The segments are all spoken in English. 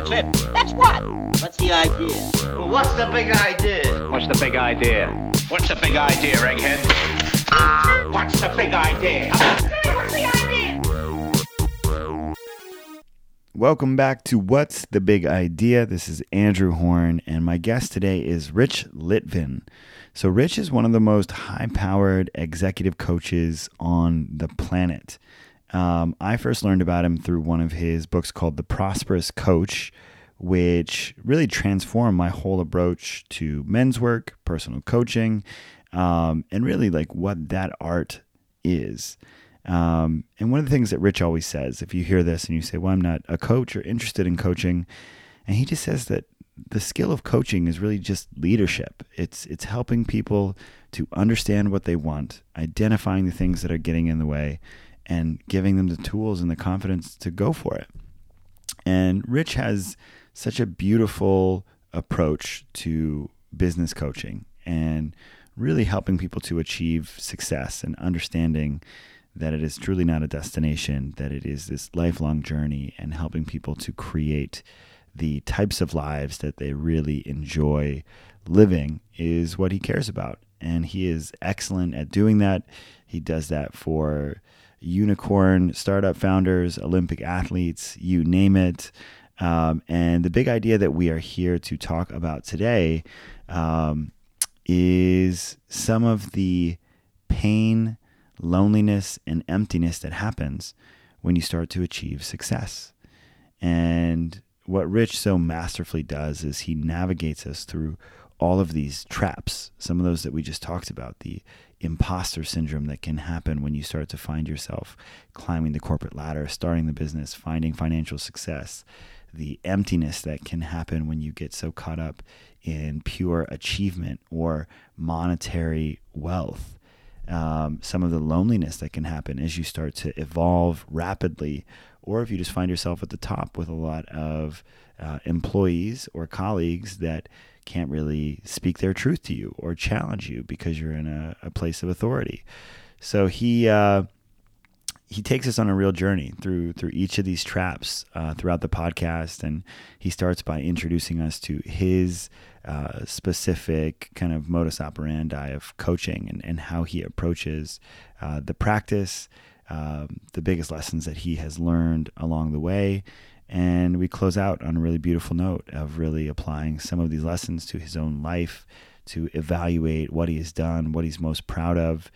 That's it. That's what? What's the idea? Well, what's the big idea? What's the big idea? What's the big idea, Egghead? What's the big idea? What's the idea? Welcome back to What's the Big Idea? This is Andrew Horn, and my guest today is Rich Litvin. So, Rich is one of the most high powered executive coaches on the planet. Um, I first learned about him through one of his books called The Prosperous Coach, which really transformed my whole approach to men's work, personal coaching, um, and really like what that art is. Um, and one of the things that Rich always says, if you hear this and you say, Well, I'm not a coach or interested in coaching, and he just says that the skill of coaching is really just leadership. It's it's helping people to understand what they want, identifying the things that are getting in the way, and giving them the tools and the confidence to go for it. And Rich has such a beautiful approach to business coaching and really helping people to achieve success and understanding that it is truly not a destination, that it is this lifelong journey and helping people to create the types of lives that they really enjoy living is what he cares about. And he is excellent at doing that. He does that for unicorn startup founders, Olympic athletes, you name it. Um, and the big idea that we are here to talk about today um, is some of the pain, loneliness, and emptiness that happens when you start to achieve success. And what Rich so masterfully does is he navigates us through all of these traps, some of those that we just talked about, the imposter syndrome that can happen when you start to find yourself climbing the corporate ladder, starting the business, finding financial success, the emptiness that can happen when you get so caught up in pure achievement or monetary wealth. Um, some of the loneliness that can happen as you start to evolve rapidly, or if you just find yourself at the top with a lot of uh, employees or colleagues that can't really speak their truth to you or challenge you because you're in a, a place of authority. So he uh, he takes us on a real journey through through each of these traps uh, throughout the podcast, and he starts by introducing us to his uh, specific kind of modus operandi of coaching and, and how he approaches uh, the practice, um, the biggest lessons that he has learned along the way, and we close out on a really beautiful note of really applying some of these lessons to his own life to evaluate what he has done, what he's most proud of.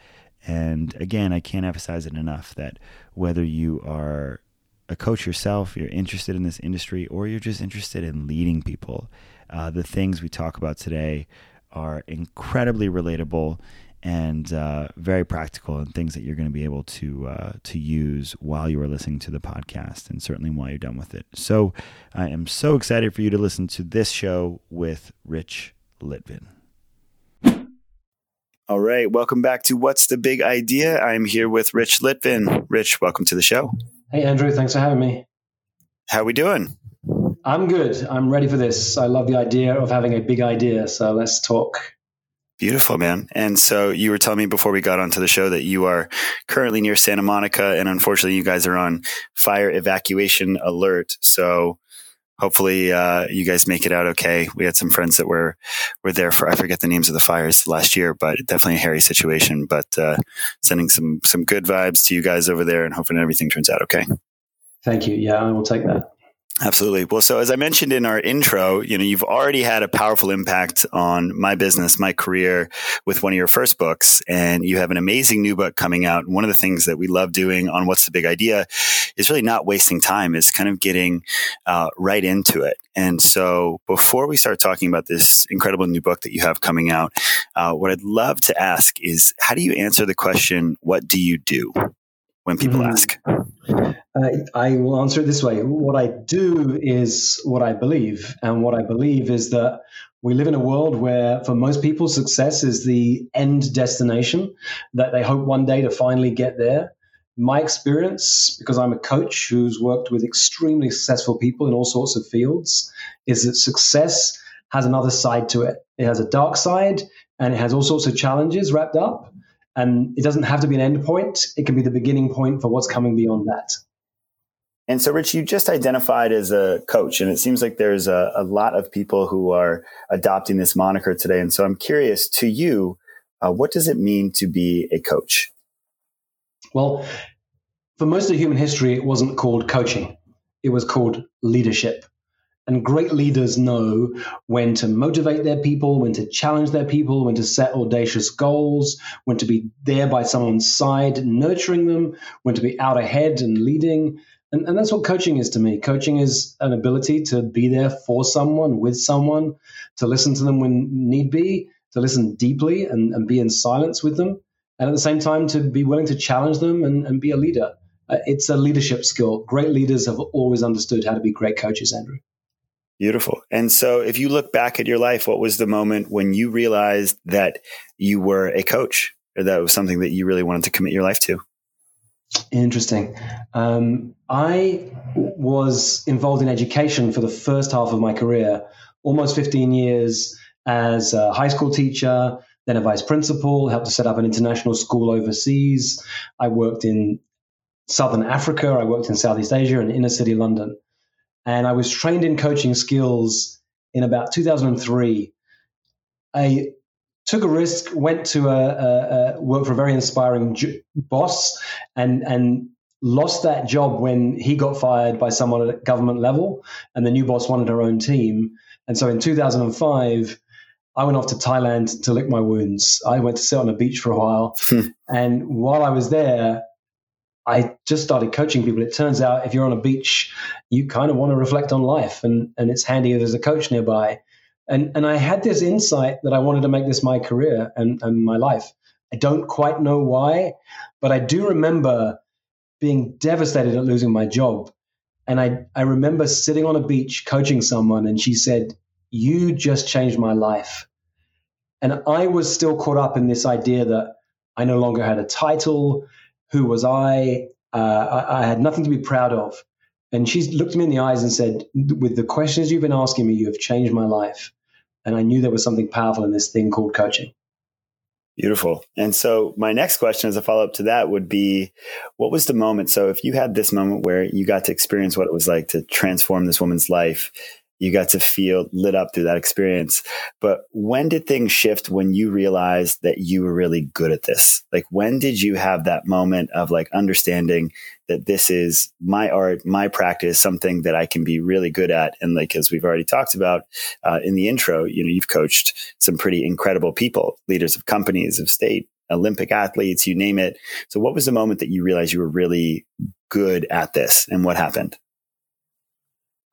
And again, I can't emphasize it enough that whether you are a coach yourself, you're interested in this industry, or you're just interested in leading people, uh, the things we talk about today are incredibly relatable and uh, very practical and things that you're going to be able to uh, to use while you are listening to the podcast and certainly while you're done with it. So I am so excited for you to listen to this show with Rich Litvin. All right, welcome back to What's the Big Idea? I'm here with Rich Litvin. Rich, welcome to the show. Hey Andrew, thanks for having me. How are we doing? I'm good. I'm ready for this. I love the idea of having a big idea. So let's talk. Beautiful, man. And so you were telling me before we got onto the show that you are currently near Santa Monica, and unfortunately, you guys are on fire evacuation alert. So hopefully, uh, you guys make it out okay. We had some friends that were were there for I forget the names of the fires last year, but definitely a hairy situation. But uh, sending some some good vibes to you guys over there, and hoping everything turns out okay. Thank you. Yeah, I will take that. Absolutely. Well, so as I mentioned in our intro, you know, you've already had a powerful impact on my business, my career with one of your first books, and you have an amazing new book coming out. One of the things that we love doing on What's the Big Idea is really not wasting time, is kind of getting uh, right into it. And so before we start talking about this incredible new book that you have coming out, uh, what I'd love to ask is how do you answer the question, what do you do? when people mm-hmm. ask? Uh, I will answer it this way. What I do is what I believe. And what I believe is that we live in a world where, for most people, success is the end destination, that they hope one day to finally get there. My experience, because I'm a coach who's worked with extremely successful people in all sorts of fields, is that success has another side to it. It has a dark side and it has all sorts of challenges wrapped up. And it doesn't have to be an end point, it can be the beginning point for what's coming beyond that. And so, Rich, you just identified as a coach, and it seems like there's a, a lot of people who are adopting this moniker today. And so, I'm curious to you, uh, what does it mean to be a coach? Well, for most of human history, it wasn't called coaching, it was called leadership. And great leaders know when to motivate their people, when to challenge their people, when to set audacious goals, when to be there by someone's side, nurturing them, when to be out ahead and leading. And, and that's what coaching is to me. Coaching is an ability to be there for someone, with someone, to listen to them when need be, to listen deeply and, and be in silence with them. And at the same time, to be willing to challenge them and, and be a leader. Uh, it's a leadership skill. Great leaders have always understood how to be great coaches, Andrew. Beautiful. And so, if you look back at your life, what was the moment when you realized that you were a coach or that was something that you really wanted to commit your life to? Interesting. Um, I was involved in education for the first half of my career, almost 15 years as a high school teacher, then a vice principal, helped to set up an international school overseas. I worked in Southern Africa, I worked in Southeast Asia and inner city London. And I was trained in coaching skills in about 2003. I took a risk, went to a, a, a work for a very inspiring j- boss, and and lost that job when he got fired by someone at government level, and the new boss wanted her own team. And so in 2005, I went off to Thailand to lick my wounds. I went to sit on a beach for a while, hmm. and while I was there, I just started coaching people. It turns out if you're on a beach, you kind of want to reflect on life, and, and it's handy if there's a coach nearby. And, and I had this insight that I wanted to make this my career and, and my life. I don't quite know why, but I do remember being devastated at losing my job. And I, I remember sitting on a beach coaching someone, and she said, You just changed my life. And I was still caught up in this idea that I no longer had a title who was I? Uh, I, I had nothing to be proud of. And she looked me in the eyes and said, With the questions you've been asking me, you have changed my life. And I knew there was something powerful in this thing called coaching. Beautiful. And so, my next question as a follow up to that would be what was the moment? So, if you had this moment where you got to experience what it was like to transform this woman's life, you got to feel lit up through that experience. But when did things shift when you realized that you were really good at this? Like, when did you have that moment of like understanding that this is my art, my practice, something that I can be really good at? And like, as we've already talked about uh, in the intro, you know, you've coached some pretty incredible people, leaders of companies, of state, Olympic athletes, you name it. So, what was the moment that you realized you were really good at this and what happened?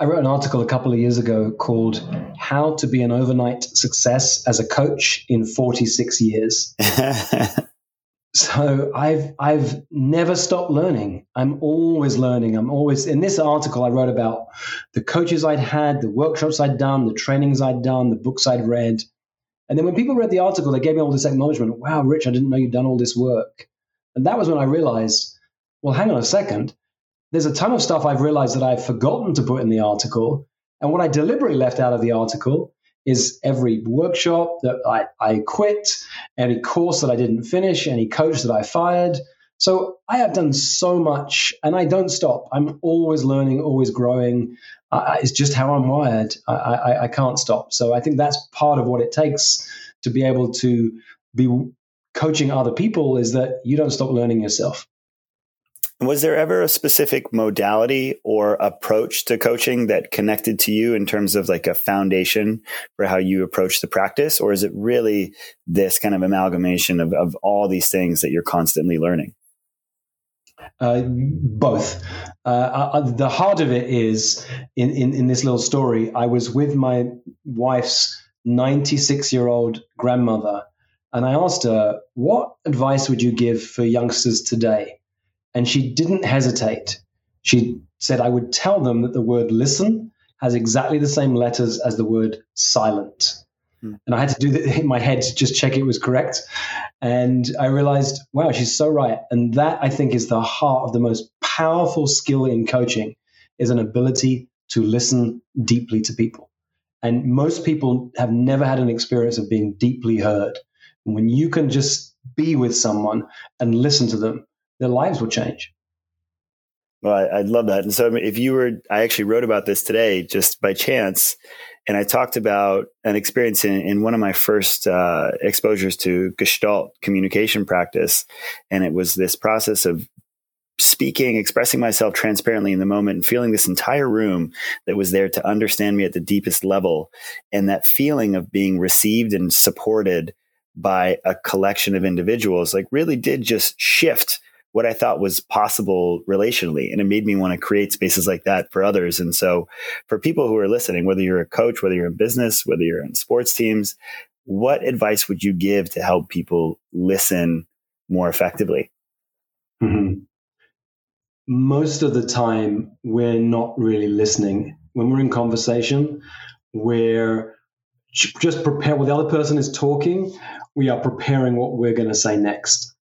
I wrote an article a couple of years ago called How to Be an Overnight Success as a Coach in 46 Years. so I've I've never stopped learning. I'm always learning. I'm always in this article I wrote about the coaches I'd had, the workshops I'd done, the trainings I'd done, the books I'd read. And then when people read the article, they gave me all this acknowledgement. Wow, Rich, I didn't know you'd done all this work. And that was when I realized, well, hang on a second there's a ton of stuff I've realized that I've forgotten to put in the article. And what I deliberately left out of the article is every workshop that I, I quit, any course that I didn't finish, any coach that I fired. So I have done so much and I don't stop. I'm always learning, always growing. Uh, it's just how I'm wired. I, I, I can't stop. So I think that's part of what it takes to be able to be coaching other people is that you don't stop learning yourself. Was there ever a specific modality or approach to coaching that connected to you in terms of like a foundation for how you approach the practice? Or is it really this kind of amalgamation of, of all these things that you're constantly learning? Uh, both. Uh, the heart of it is in, in, in this little story. I was with my wife's 96 year old grandmother, and I asked her, What advice would you give for youngsters today? And she didn't hesitate. She said, I would tell them that the word listen has exactly the same letters as the word silent. Hmm. And I had to do that in my head to just check it was correct. And I realized, wow, she's so right. And that I think is the heart of the most powerful skill in coaching is an ability to listen deeply to people. And most people have never had an experience of being deeply heard. And when you can just be with someone and listen to them, their lives will change. Well, I, I, love that. And so, if you were, I actually wrote about this today just by chance, and I talked about an experience in, in one of my first uh, exposures to Gestalt communication practice, and it was this process of speaking, expressing myself transparently in the moment, and feeling this entire room that was there to understand me at the deepest level, and that feeling of being received and supported by a collection of individuals, like really did just shift what I thought was possible relationally. And it made me want to create spaces like that for others. And so for people who are listening, whether you're a coach, whether you're in business, whether you're in sports teams, what advice would you give to help people listen more effectively? Mm-hmm. Most of the time, we're not really listening. When we're in conversation, we're just prepare. While the other person is talking, we are preparing what we're going to say next.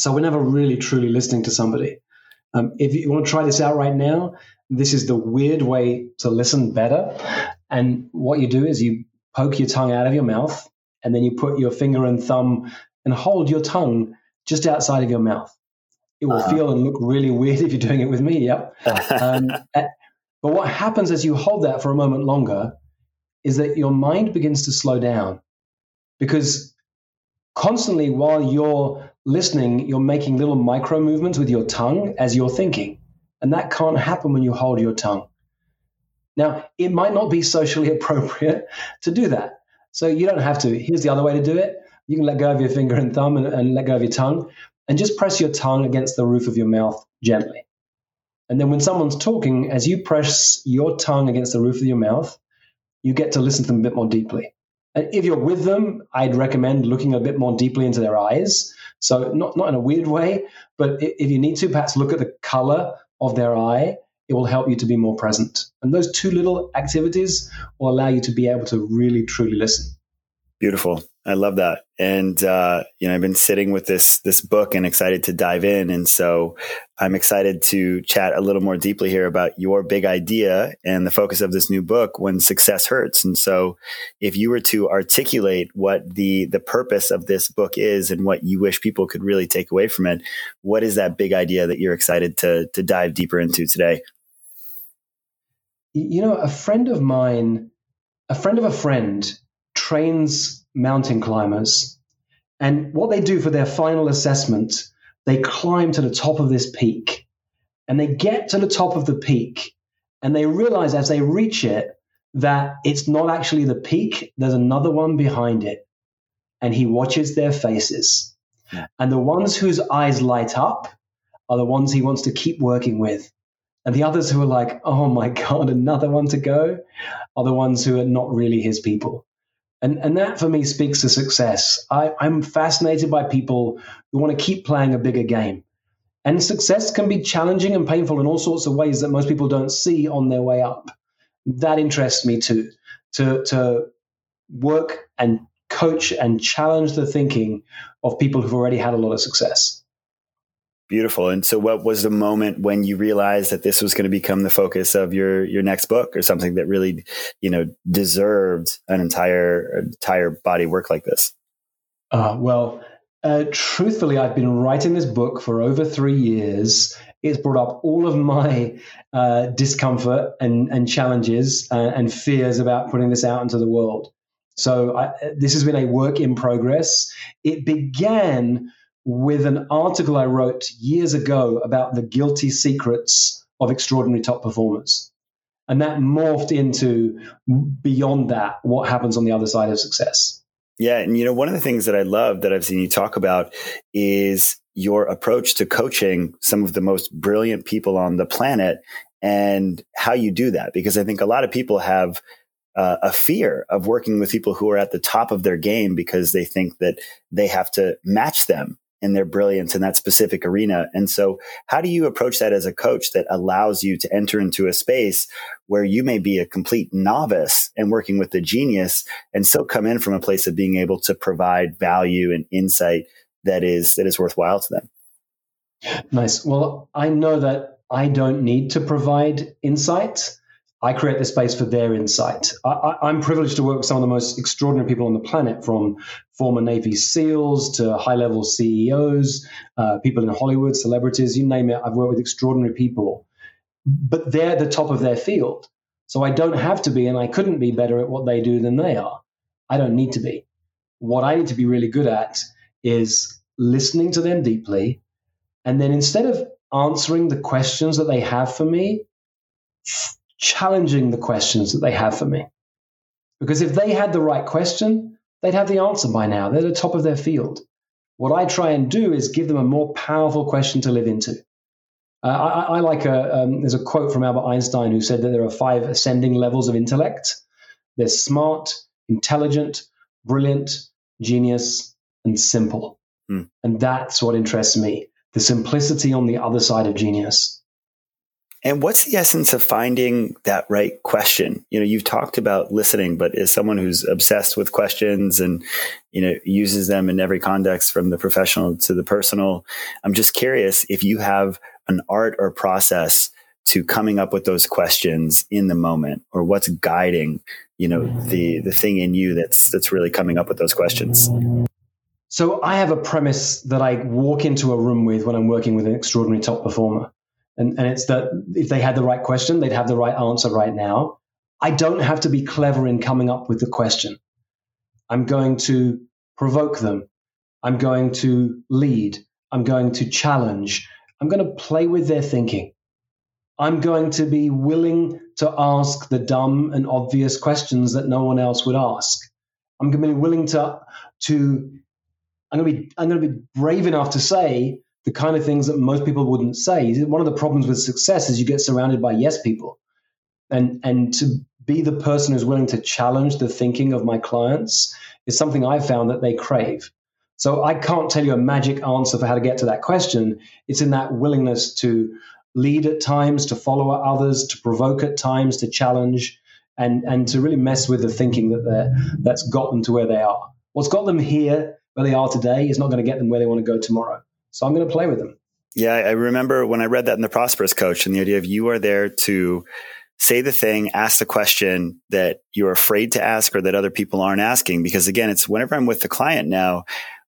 So we're never really truly listening to somebody. Um, if you want to try this out right now, this is the weird way to listen better. And what you do is you poke your tongue out of your mouth, and then you put your finger and thumb and hold your tongue just outside of your mouth. It will uh-huh. feel and look really weird if you're doing it with me. Yep. um, eh, but what happens as you hold that for a moment longer is that your mind begins to slow down because constantly while you're listening, you're making little micro movements with your tongue as you're thinking. And that can't happen when you hold your tongue. Now, it might not be socially appropriate to do that. So you don't have to. Here's the other way to do it. You can let go of your finger and thumb and, and let go of your tongue and just press your tongue against the roof of your mouth gently. And then when someone's talking, as you press your tongue against the roof of your mouth, you get to listen to them a bit more deeply. And if you're with them, I'd recommend looking a bit more deeply into their eyes. So not not in a weird way, but if you need to, perhaps look at the color of their eye. It will help you to be more present. And those two little activities will allow you to be able to really truly listen. Beautiful. I love that. And, uh, you know, I've been sitting with this, this book and excited to dive in. And so I'm excited to chat a little more deeply here about your big idea and the focus of this new book, When Success Hurts. And so if you were to articulate what the, the purpose of this book is and what you wish people could really take away from it, what is that big idea that you're excited to, to dive deeper into today? You know, a friend of mine, a friend of a friend trains mountain climbers. And what they do for their final assessment, they climb to the top of this peak. And they get to the top of the peak and they realize as they reach it that it's not actually the peak, there's another one behind it. And he watches their faces. Yeah. And the ones whose eyes light up are the ones he wants to keep working with. And the others who are like, oh my God, another one to go, are the ones who are not really his people. And, and that for me speaks to success. I, I'm fascinated by people who want to keep playing a bigger game. And success can be challenging and painful in all sorts of ways that most people don't see on their way up. That interests me too, to, to work and coach and challenge the thinking of people who've already had a lot of success. Beautiful. And so what was the moment when you realized that this was going to become the focus of your your next book or something that really, you know, deserved an entire entire body work like this? Uh, well, uh, truthfully, I've been writing this book for over three years. It's brought up all of my uh, discomfort and, and challenges uh, and fears about putting this out into the world. So I, this has been a work in progress. It began with an article I wrote years ago about the guilty secrets of extraordinary top performers. And that morphed into beyond that, what happens on the other side of success. Yeah. And, you know, one of the things that I love that I've seen you talk about is your approach to coaching some of the most brilliant people on the planet and how you do that. Because I think a lot of people have uh, a fear of working with people who are at the top of their game because they think that they have to match them in their brilliance in that specific arena. And so, how do you approach that as a coach that allows you to enter into a space where you may be a complete novice and working with the genius and still come in from a place of being able to provide value and insight that is that is worthwhile to them? Nice. Well, I know that I don't need to provide insight. I create the space for their insight. I, am privileged to work with some of the most extraordinary people on the planet, from former Navy SEALs to high level CEOs, uh, people in Hollywood, celebrities, you name it. I've worked with extraordinary people, but they're the top of their field. So I don't have to be, and I couldn't be better at what they do than they are. I don't need to be. What I need to be really good at is listening to them deeply. And then instead of answering the questions that they have for me, challenging the questions that they have for me. Because if they had the right question, they'd have the answer by now. They're at the top of their field. What I try and do is give them a more powerful question to live into. Uh, I, I, like a, um, there's a quote from Albert Einstein who said that there are five ascending levels of intellect. There's smart, intelligent, brilliant, genius, and simple. Mm. And that's what interests me the simplicity on the other side of genius. And what's the essence of finding that right question? You know, you've talked about listening, but as someone who's obsessed with questions and, you know, uses them in every context from the professional to the personal, I'm just curious if you have an art or process to coming up with those questions in the moment or what's guiding, you know, the the thing in you that's that's really coming up with those questions. So I have a premise that I walk into a room with when I'm working with an extraordinary top performer. And, and it's that if they had the right question, they'd have the right answer right now. I don't have to be clever in coming up with the question. I'm going to provoke them. I'm going to lead. I'm going to challenge. I'm going to play with their thinking. I'm going to be willing to ask the dumb and obvious questions that no one else would ask. I'm going to be willing to, to I'm going to be, I'm going to be brave enough to say the kind of things that most people wouldn't say. One of the problems with success is you get surrounded by yes people. And, and to be the person who's willing to challenge the thinking of my clients is something I've found that they crave. So I can't tell you a magic answer for how to get to that question. It's in that willingness to lead at times, to follow others, to provoke at times, to challenge, and, and to really mess with the thinking that they're, that's got them to where they are. What's got them here, where they are today, is not going to get them where they want to go tomorrow. So I'm going to play with them. Yeah, I remember when I read that in the Prosperous Coach and the idea of you are there to say the thing, ask the question that you're afraid to ask or that other people aren't asking. Because again, it's whenever I'm with the client now,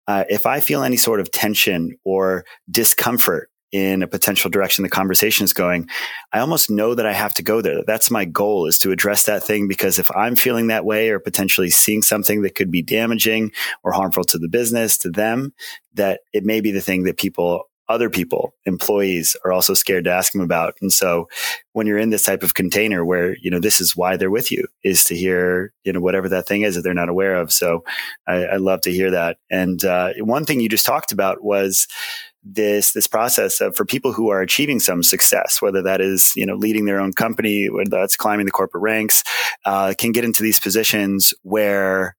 uh, if I feel any sort of tension or discomfort in a potential direction the conversation is going, I almost know that I have to go there. That's my goal is to address that thing because if I'm feeling that way or potentially seeing something that could be damaging or harmful to the business, to them, that it may be the thing that people other people, employees are also scared to ask them about. And so when you're in this type of container where, you know, this is why they're with you is to hear, you know, whatever that thing is that they're not aware of. So I, I love to hear that. And uh, one thing you just talked about was, this this process of for people who are achieving some success, whether that is you know leading their own company, whether that's climbing the corporate ranks, uh, can get into these positions where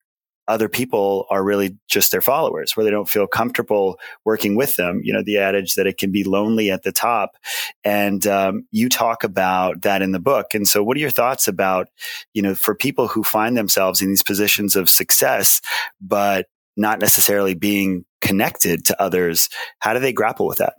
other people are really just their followers where they don't feel comfortable working with them you know the adage that it can be lonely at the top. And um, you talk about that in the book. And so what are your thoughts about you know for people who find themselves in these positions of success but not necessarily being connected to others. How do they grapple with that?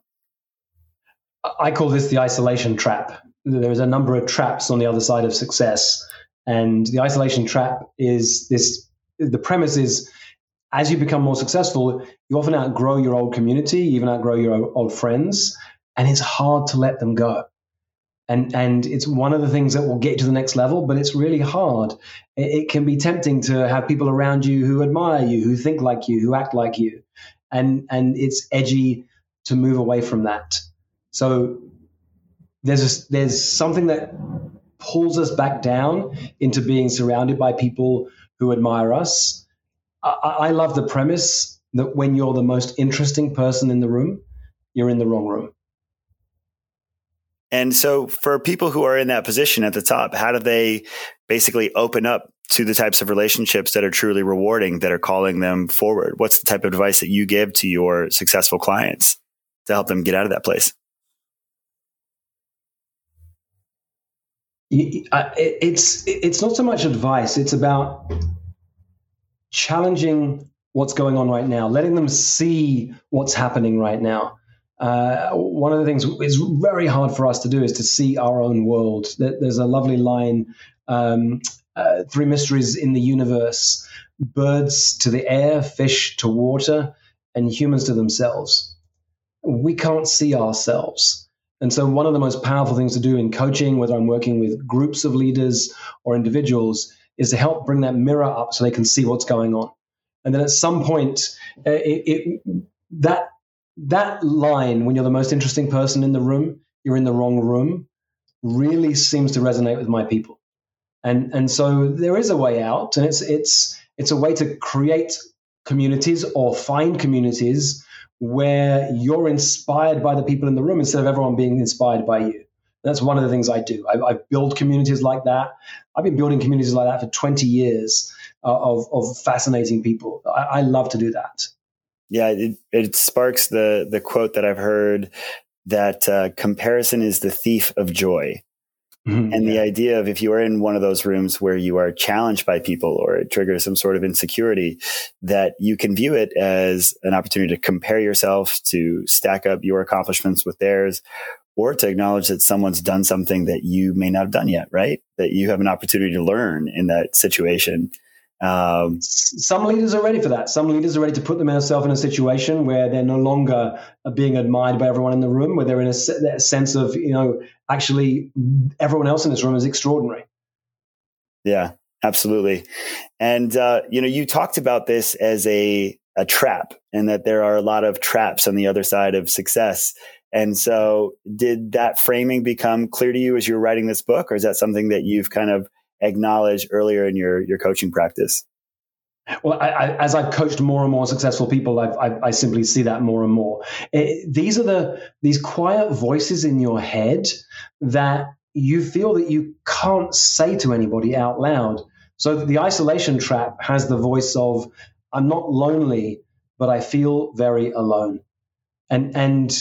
I call this the isolation trap. There's a number of traps on the other side of success. And the isolation trap is this the premise is as you become more successful, you often outgrow your old community, you even outgrow your old friends, and it's hard to let them go and and it's one of the things that will get you to the next level but it's really hard. It, it, can be tempting to have people around you who admire you who think like you who act like you. And and it's edgy to move away from that. So there's a, there's something that pulls us back down into being surrounded by people who admire us. I, I love the premise that when you're the most interesting person in the room you're in the wrong room and so for people who are in that position at the top, how do they basically open up to the types of relationships that are truly rewarding, that are calling them forward? What's the type of advice that you give to your successful clients to help them get out of that place? It's it's not so much advice; it's about challenging what's going on right now, letting them see what's happening right now. Uh, one of the things is very hard for us to do is to see our own world. There's a lovely line um, uh, three mysteries in the universe birds to the air, fish to water, and humans to themselves. We can't see ourselves. And so, one of the most powerful things to do in coaching, whether I'm working with groups of leaders or individuals, is to help bring that mirror up so they can see what's going on. And then at some point, uh, it, it, that that line, when you're the most interesting person in the room, you're in the wrong room, really seems to resonate with my people. And and so there is a way out, and it's it's it's a way to create communities or find communities where you're inspired by the people in the room instead of everyone being inspired by you. That's one of the things I do. I, I build communities like that. I've been building communities like that for 20 years uh, of, of fascinating people. I, I love to do that. Yeah, it, it sparks the the quote that I've heard that uh, comparison is the thief of joy. Mm-hmm, and the idea of if you are in one of those rooms where you are challenged by people or it triggers some sort of insecurity, that you can view it as an opportunity to compare yourself, to stack up your accomplishments with theirs, or to acknowledge that someone's done something that you may not have done yet, right? That you have an opportunity to learn in that situation. Um, Some leaders are ready for that. Some leaders are ready to put themselves in a situation where they're no longer being admired by everyone in the room, where they're in a, a sense of, you know, actually everyone else in this room is extraordinary. Yeah, absolutely. And, uh, you know, you talked about this as a, a trap and that there are a lot of traps on the other side of success. And so, did that framing become clear to you as you were writing this book, or is that something that you've kind of acknowledge earlier in your your coaching practice? Well, I, I, as I've coached more and more successful people, I, I simply see that more and more. It, these are the these quiet voices in your head that you feel that you can't say to anybody out loud. So the isolation trap has the voice of "I'm not lonely, but I feel very alone," and and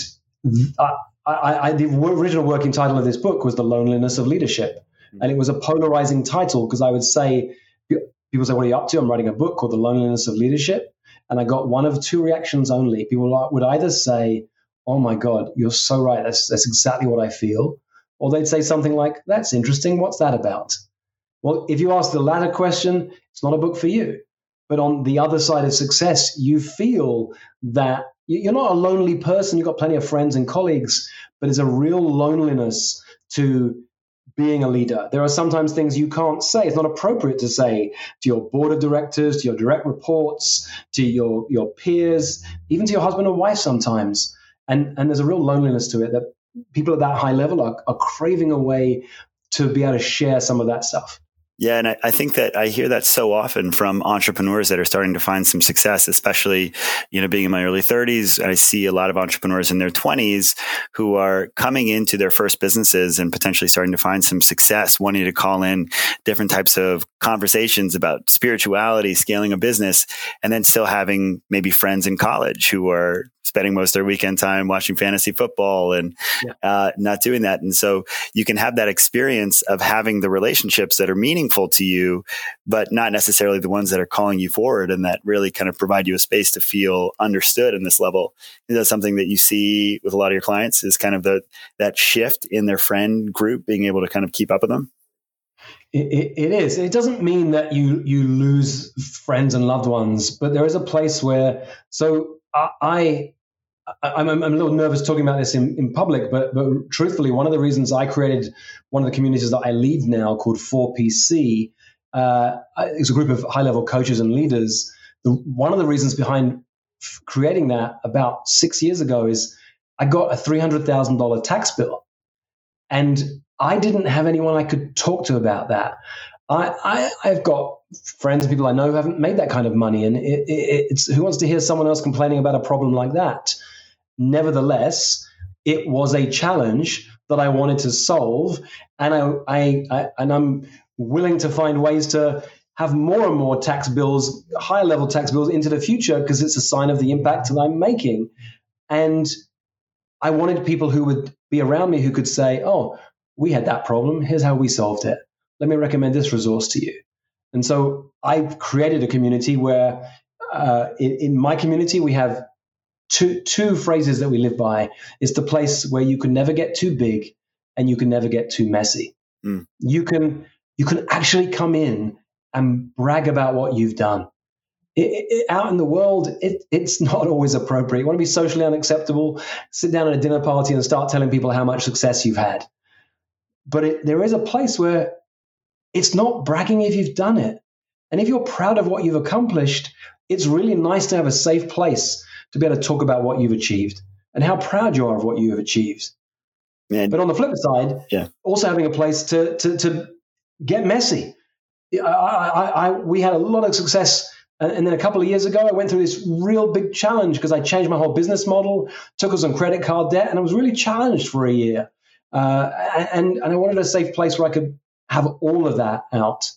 I, the original working title of this book was "The Loneliness of Leadership." And it was a polarizing title because I would say, people say, What are you up to? I'm writing a book called The Loneliness of Leadership. And I got one of two reactions only. People would either say, Oh my God, you're so right. That's, that's exactly what I feel. Or they'd say something like, That's interesting. What's that about? Well, if you ask the latter question, it's not a book for you. But on the other side of success, you feel that you're not a lonely person. You've got plenty of friends and colleagues, but it's a real loneliness to being a leader. There are sometimes things you can't say. It's not appropriate to say to your board of directors, to your direct reports, to your, your peers, even to your husband or wife sometimes. And, and there's a real loneliness to it that people at that high level are, are craving a way to be able to share some of that stuff. Yeah, and I, I, think that I hear that so often from entrepreneurs that are starting to find some success, especially, you know, being in my early 30s. I see a lot of entrepreneurs in their 20s who are coming into their first businesses and potentially starting to find some success, wanting to call in different types of conversations about spirituality, scaling a business, and then still having maybe friends in college who are spending most of their weekend time watching fantasy football and yeah. uh, not doing that. And so you can have that experience of having the relationships that are meaningful to you, but not necessarily the ones that are calling you forward and that really kind of provide you a space to feel understood in this level. Is that something that you see with a lot of your clients is kind of the, that shift in their friend group, being able to kind of keep up with them? It, it is. It doesn't mean that you you lose friends and loved ones, but there is a place where. So I, I am I'm a little nervous talking about this in, in public, but but truthfully, one of the reasons I created one of the communities that I lead now called 4PC uh, is a group of high level coaches and leaders. The, one of the reasons behind creating that about six years ago is I got a three hundred thousand dollar tax bill, and I didn't have anyone I could talk to about that. I have got friends and people I know who haven't made that kind of money, and it, it, it's who wants to hear someone else complaining about a problem like that. Nevertheless, it was a challenge that I wanted to solve, and I, I, I and I'm willing to find ways to have more and more tax bills, higher level tax bills into the future because it's a sign of the impact that I'm making. And I wanted people who would be around me who could say, "Oh, we had that problem. Here's how we solved it." let me recommend this resource to you. And so I've created a community where uh, in, in, my community, we have two two phrases that we live by. is the place where you can never get too big and you can never get too messy. Mm. You can you can actually come in and brag about what you've done. It, it, out in the world, it, it's not always appropriate. You want to be socially unacceptable, sit down at a dinner party and start telling people how much success you've had. But there is a place where it's not bragging if you've done it. And if you're proud of what you've accomplished, it's really nice to have a safe place to be able to talk about what you've achieved and how proud you are of what you have achieved. Man. But on the flip side, yeah. also having a place to, to, to get messy. I, I, I, we had a lot of success. And then a couple of years ago, I went through this real big challenge because I changed my whole business model, took us on credit card debt, and I was really challenged for a year. Uh, and, and I wanted a safe place where I could have all of that out.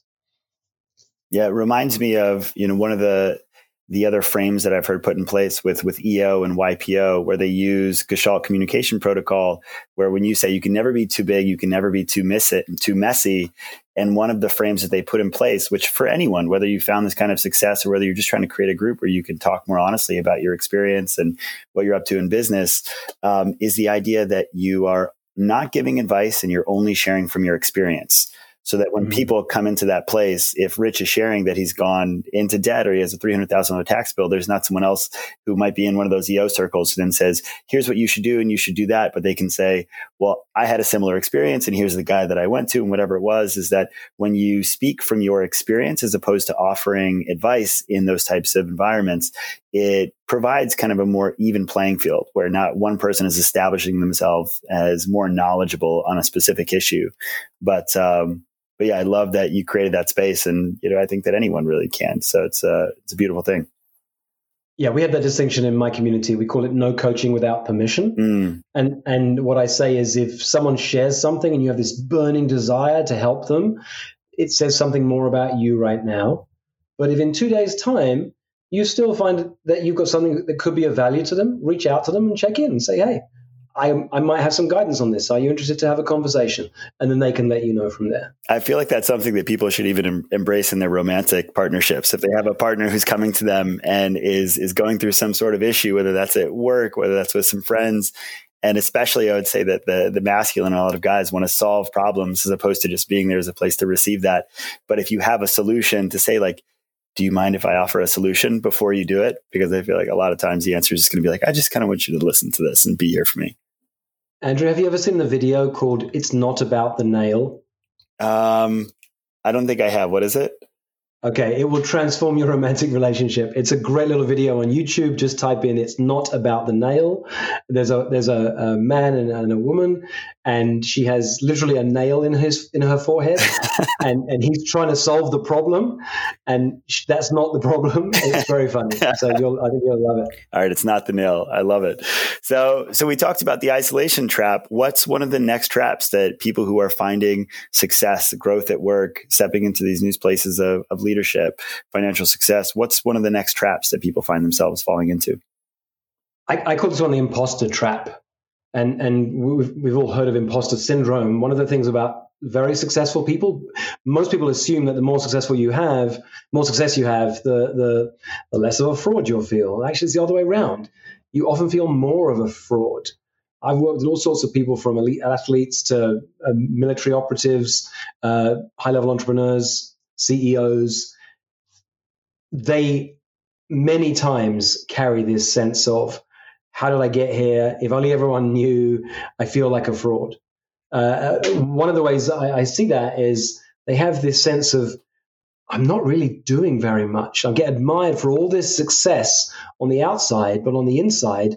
Yeah, it reminds me of you know one of the the other frames that I've heard put in place with with EO and YPO, where they use Gestalt communication protocol, where when you say you can never be too big, you can never be too miss it, too messy, and one of the frames that they put in place, which for anyone, whether you found this kind of success or whether you're just trying to create a group where you can talk more honestly about your experience and what you're up to in business, um, is the idea that you are not giving advice and you're only sharing from your experience so that when mm-hmm. people come into that place, if Rich is sharing that he's gone into debt or he has a $300,000 tax bill, there's not someone else who might be in one of those EO circles who then says, here's what you should do and you should do that. But they can say, well, I had a similar experience and here's the guy that I went to and whatever it was is that when you speak from your experience as opposed to offering advice in those types of environments, it provides kind of a more even playing field where not one person is establishing themselves as more knowledgeable on a specific issue, but, um, but yeah, I love that you created that space, and you know, I think that anyone really can. So it's a it's a beautiful thing. Yeah, we have that distinction in my community. We call it no coaching without permission. Mm. And and what I say is, if someone shares something and you have this burning desire to help them, it says something more about you right now. But if in two days' time you still find that you've got something that could be of value to them, reach out to them and check in and say, hey, I, I might have some guidance on this. Are you interested to have a conversation? And then they can let you know from there. I feel like that's something that people should even em- embrace in their romantic partnerships. If they have a partner who's coming to them and is is going through some sort of issue, whether that's at work, whether that's with some friends, and especially I would say that the the masculine a lot of guys want to solve problems as opposed to just being there as a place to receive that. But if you have a solution to say like do you mind if I offer a solution before you do it? Because I feel like a lot of times the answer is just going to be like, I just kind of want you to listen to this and be here for me. Andrew, have you ever seen the video called "It's Not About the Nail"? Um, I don't think I have. What is it? Okay, it will transform your romantic relationship. It's a great little video on YouTube. Just type in "It's not about the nail." There's a there's a, a man and, and, a woman, and she has literally a nail in his in her forehead, and and he's trying to solve the problem, and that's not the problem. It's very funny. So you'll I think you'll love it. All right, it's not the nail. I love it. So so we talked about the isolation trap. What's one of the next traps that people who are finding success, growth at work, stepping into these new places of, of leadership leadership, financial success, what's one of the next traps that people find themselves falling into? I, I call this one the imposter trap. And, and we've, we've all heard of imposter syndrome. One of the things about very successful people, most people assume that the more successful you have, more success you have, the, the, the less of a fraud you'll feel. Actually, it's the other way around. You often feel more of a fraud. I've worked with all sorts of people from elite athletes to uh, military operatives, uh, high level entrepreneurs, CEOs, they many times carry this sense of how did I get here? If only everyone knew, I feel like a fraud. Uh, one of the ways I, I, see that is they have this sense of I'm not really doing very much. I get admired for all this success on the outside, but on the inside,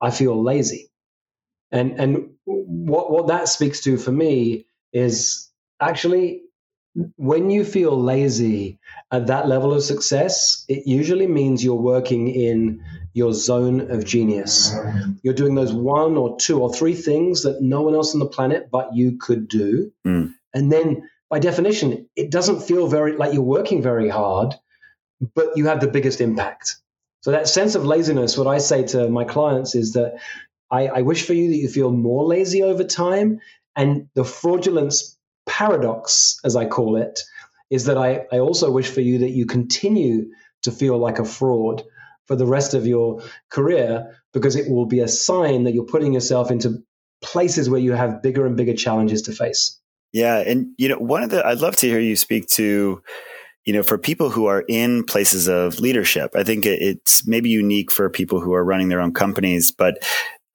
I feel lazy. And and what what that speaks to for me is actually when you feel lazy at that level of success, it usually means you're working in your zone of genius. You're doing those one or two or three things that no one else on the planet but you could do. Mm. And then by definition, it doesn't feel very like you're working very hard, but you have the biggest impact. So that sense of laziness, what I say to my clients is that I, I wish for you that you feel more lazy over time and the fraudulence paradox, as I call it, is that I, I also wish for you that you continue to feel like a fraud for the rest of your career because it will be a sign that you're putting yourself into places where you have bigger and bigger challenges to face. Yeah, and you know, one of the I'd love to hear you speak to you know, for people who are in places of leadership, I think it's maybe unique for people who are running their own companies, but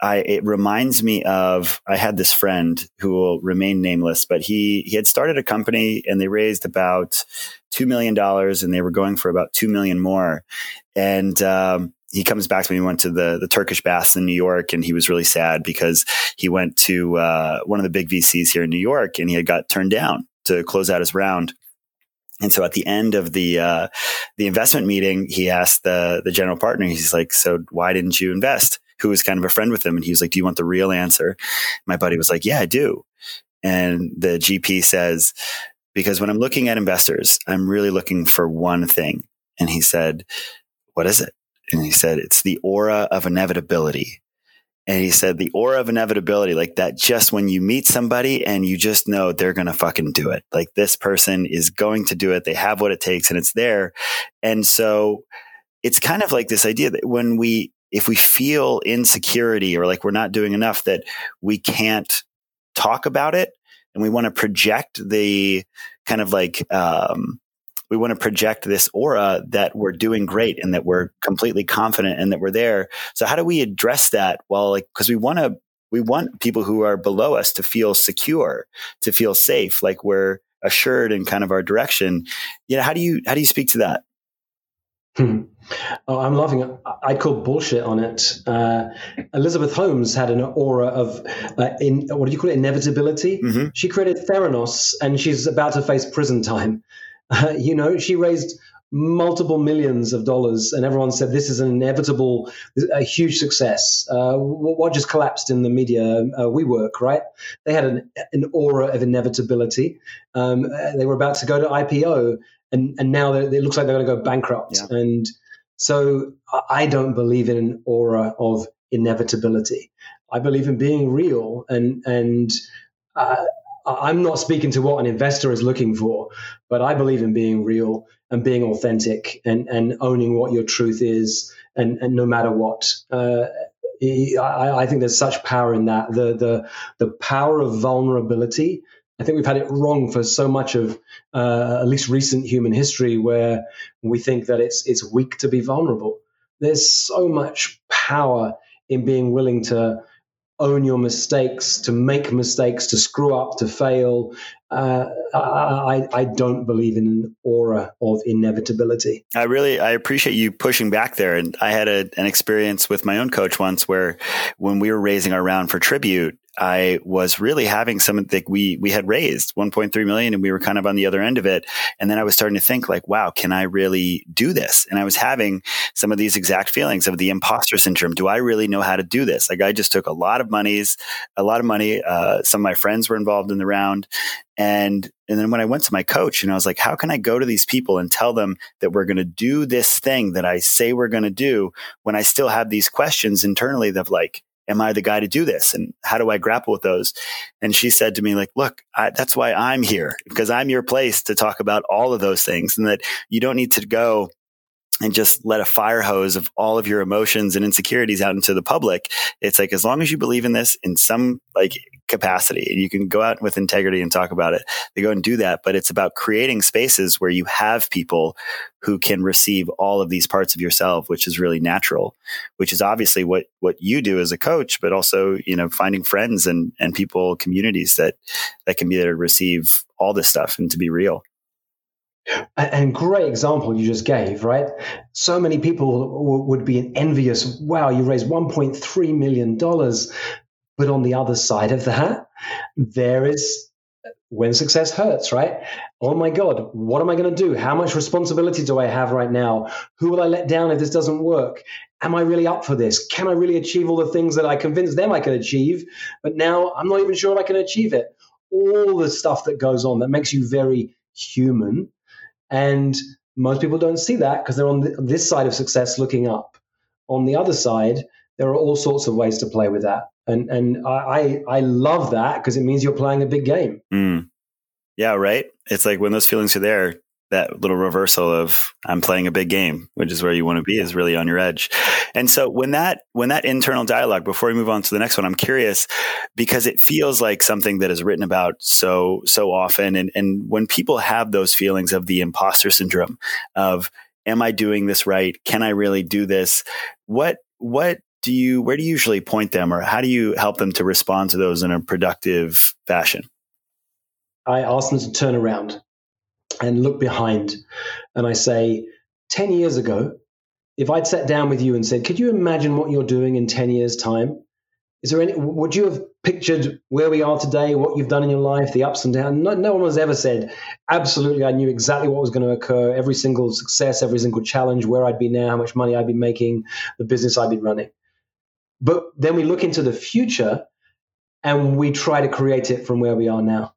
I, it reminds me of I had this friend who will remain nameless, but he he had started a company and they raised about two million dollars and they were going for about two million more. And um, he comes back to me. We went to the the Turkish baths in New York, and he was really sad because he went to uh, one of the big VCs here in New York, and he had got turned down to close out his round. And so at the end of the uh, the investment meeting, he asked the the general partner. He's like, "So why didn't you invest?" Who was kind of a friend with him. And he was like, Do you want the real answer? My buddy was like, Yeah, I do. And the GP says, Because when I'm looking at investors, I'm really looking for one thing. And he said, What is it? And he said, It's the aura of inevitability. And he said, the aura of inevitability, like that, just when you meet somebody and you just know they're going to fucking do it. Like this person is going to do it. They have what it takes and it's there. And so it's kind of like this idea that when we if we feel insecurity or like we're not doing enough, that we can't talk about it and we want to project the kind of like, um, we want to project this aura that we're doing great and that we're completely confident and that we're there. So how do we address that? Well, like, cause we want to, we want people who are below us to feel secure, to feel safe, like we're assured in kind of our direction. You know, how do you, how do you speak to that? Hmm. Oh, I'm laughing. I'd call bullshit on it. Uh, Elizabeth Holmes had an aura of, uh, in what do you call it, inevitability. Mm-hmm. She created Theranos, and she's about to face prison time. Uh, you know, she raised multiple millions of dollars, and everyone said this is an inevitable, a huge success. Uh, what just collapsed in the media? Uh, WeWork, right? They had an, an aura of inevitability. Um, uh, they were about to go to IPO, and and now it looks like they're going to go bankrupt. Yeah. And so I don't believe in an aura of inevitability. I believe in being real, and and uh, I'm not speaking to what an investor is looking for, but I believe in being real and being authentic and and owning what your truth is, and and no matter what. Uh, I, I think there's such power in that the the the power of vulnerability I think we've had it wrong for so much of uh, at least recent human history, where we think that it's it's weak to be vulnerable. There's so much power in being willing to own your mistakes, to make mistakes, to screw up, to fail. Uh, I, I don't believe in an aura of inevitability. I really I appreciate you pushing back there. And I had a, an experience with my own coach once where when we were raising our round for tribute, I was really having some like we we had raised 1.3 million and we were kind of on the other end of it. And then I was starting to think like wow can I really do this? And I was having some of these exact feelings of the imposter syndrome. Do I really know how to do this? Like I just took a lot of monies a lot of money uh, some of my friends were involved in the round and and then when I went to my coach and I was like how can I go to these people and tell them that we're going to do this thing that I say we're going to do when I still have these questions internally of like am I the guy to do this? And how do I grapple with those? And she said to me, like, look, I, that's why I'm here because I'm your place to talk about all of those things and that you don't need to go and just let a fire hose of all of your emotions and insecurities out into the public. It's like, as long as you believe in this in some like capacity and you can go out with integrity and talk about it, they go and do that. But it's about creating spaces where you have people who can receive all of these parts of yourself, which is really natural, which is obviously what, what you do as a coach, but also, you know, finding friends and, and people, communities that, that can be there to receive all this stuff and to be real. And great example you just gave, right? So many people w- would be envious. Wow, you raised $1.3 million. But on the other side of that, there is when success hurts, right? Oh my God, what am I going to do? How much responsibility do I have right now? Who will I let down if this doesn't work? Am I really up for this? Can I really achieve all the things that I convinced them I could achieve? But now I'm not even sure if I can achieve it. All the stuff that goes on that makes you very human and most people don't see that because they're on this side of success looking up. On the other side, there are all sorts of ways to play with that. And, and I, I love that because it means you're playing a big game. Mm. Yeah, right. It's like when those feelings are there, that little reversal of I'm playing a big game, which is where you want to be, is really on your edge. And so when that when that internal dialogue, before we move on to the next one, I'm curious because it feels like something that is written about so so often. And and when people have those feelings of the imposter syndrome of am I doing this right? Can I really do this? What what do you where do you usually point them or how do you help them to respond to those in a productive fashion? I ask them to turn around and look behind. And I say, 10 years ago, if I'd sat down with you and said, Could you imagine what you're doing in 10 years' time? Is there any, would you have pictured where we are today, what you've done in your life, the ups and downs? No, no one has ever said, Absolutely, I knew exactly what was going to occur, every single success, every single challenge, where I'd be now, how much money I'd be making, the business I'd be running. But then we look into the future and we try to create it from where we are now.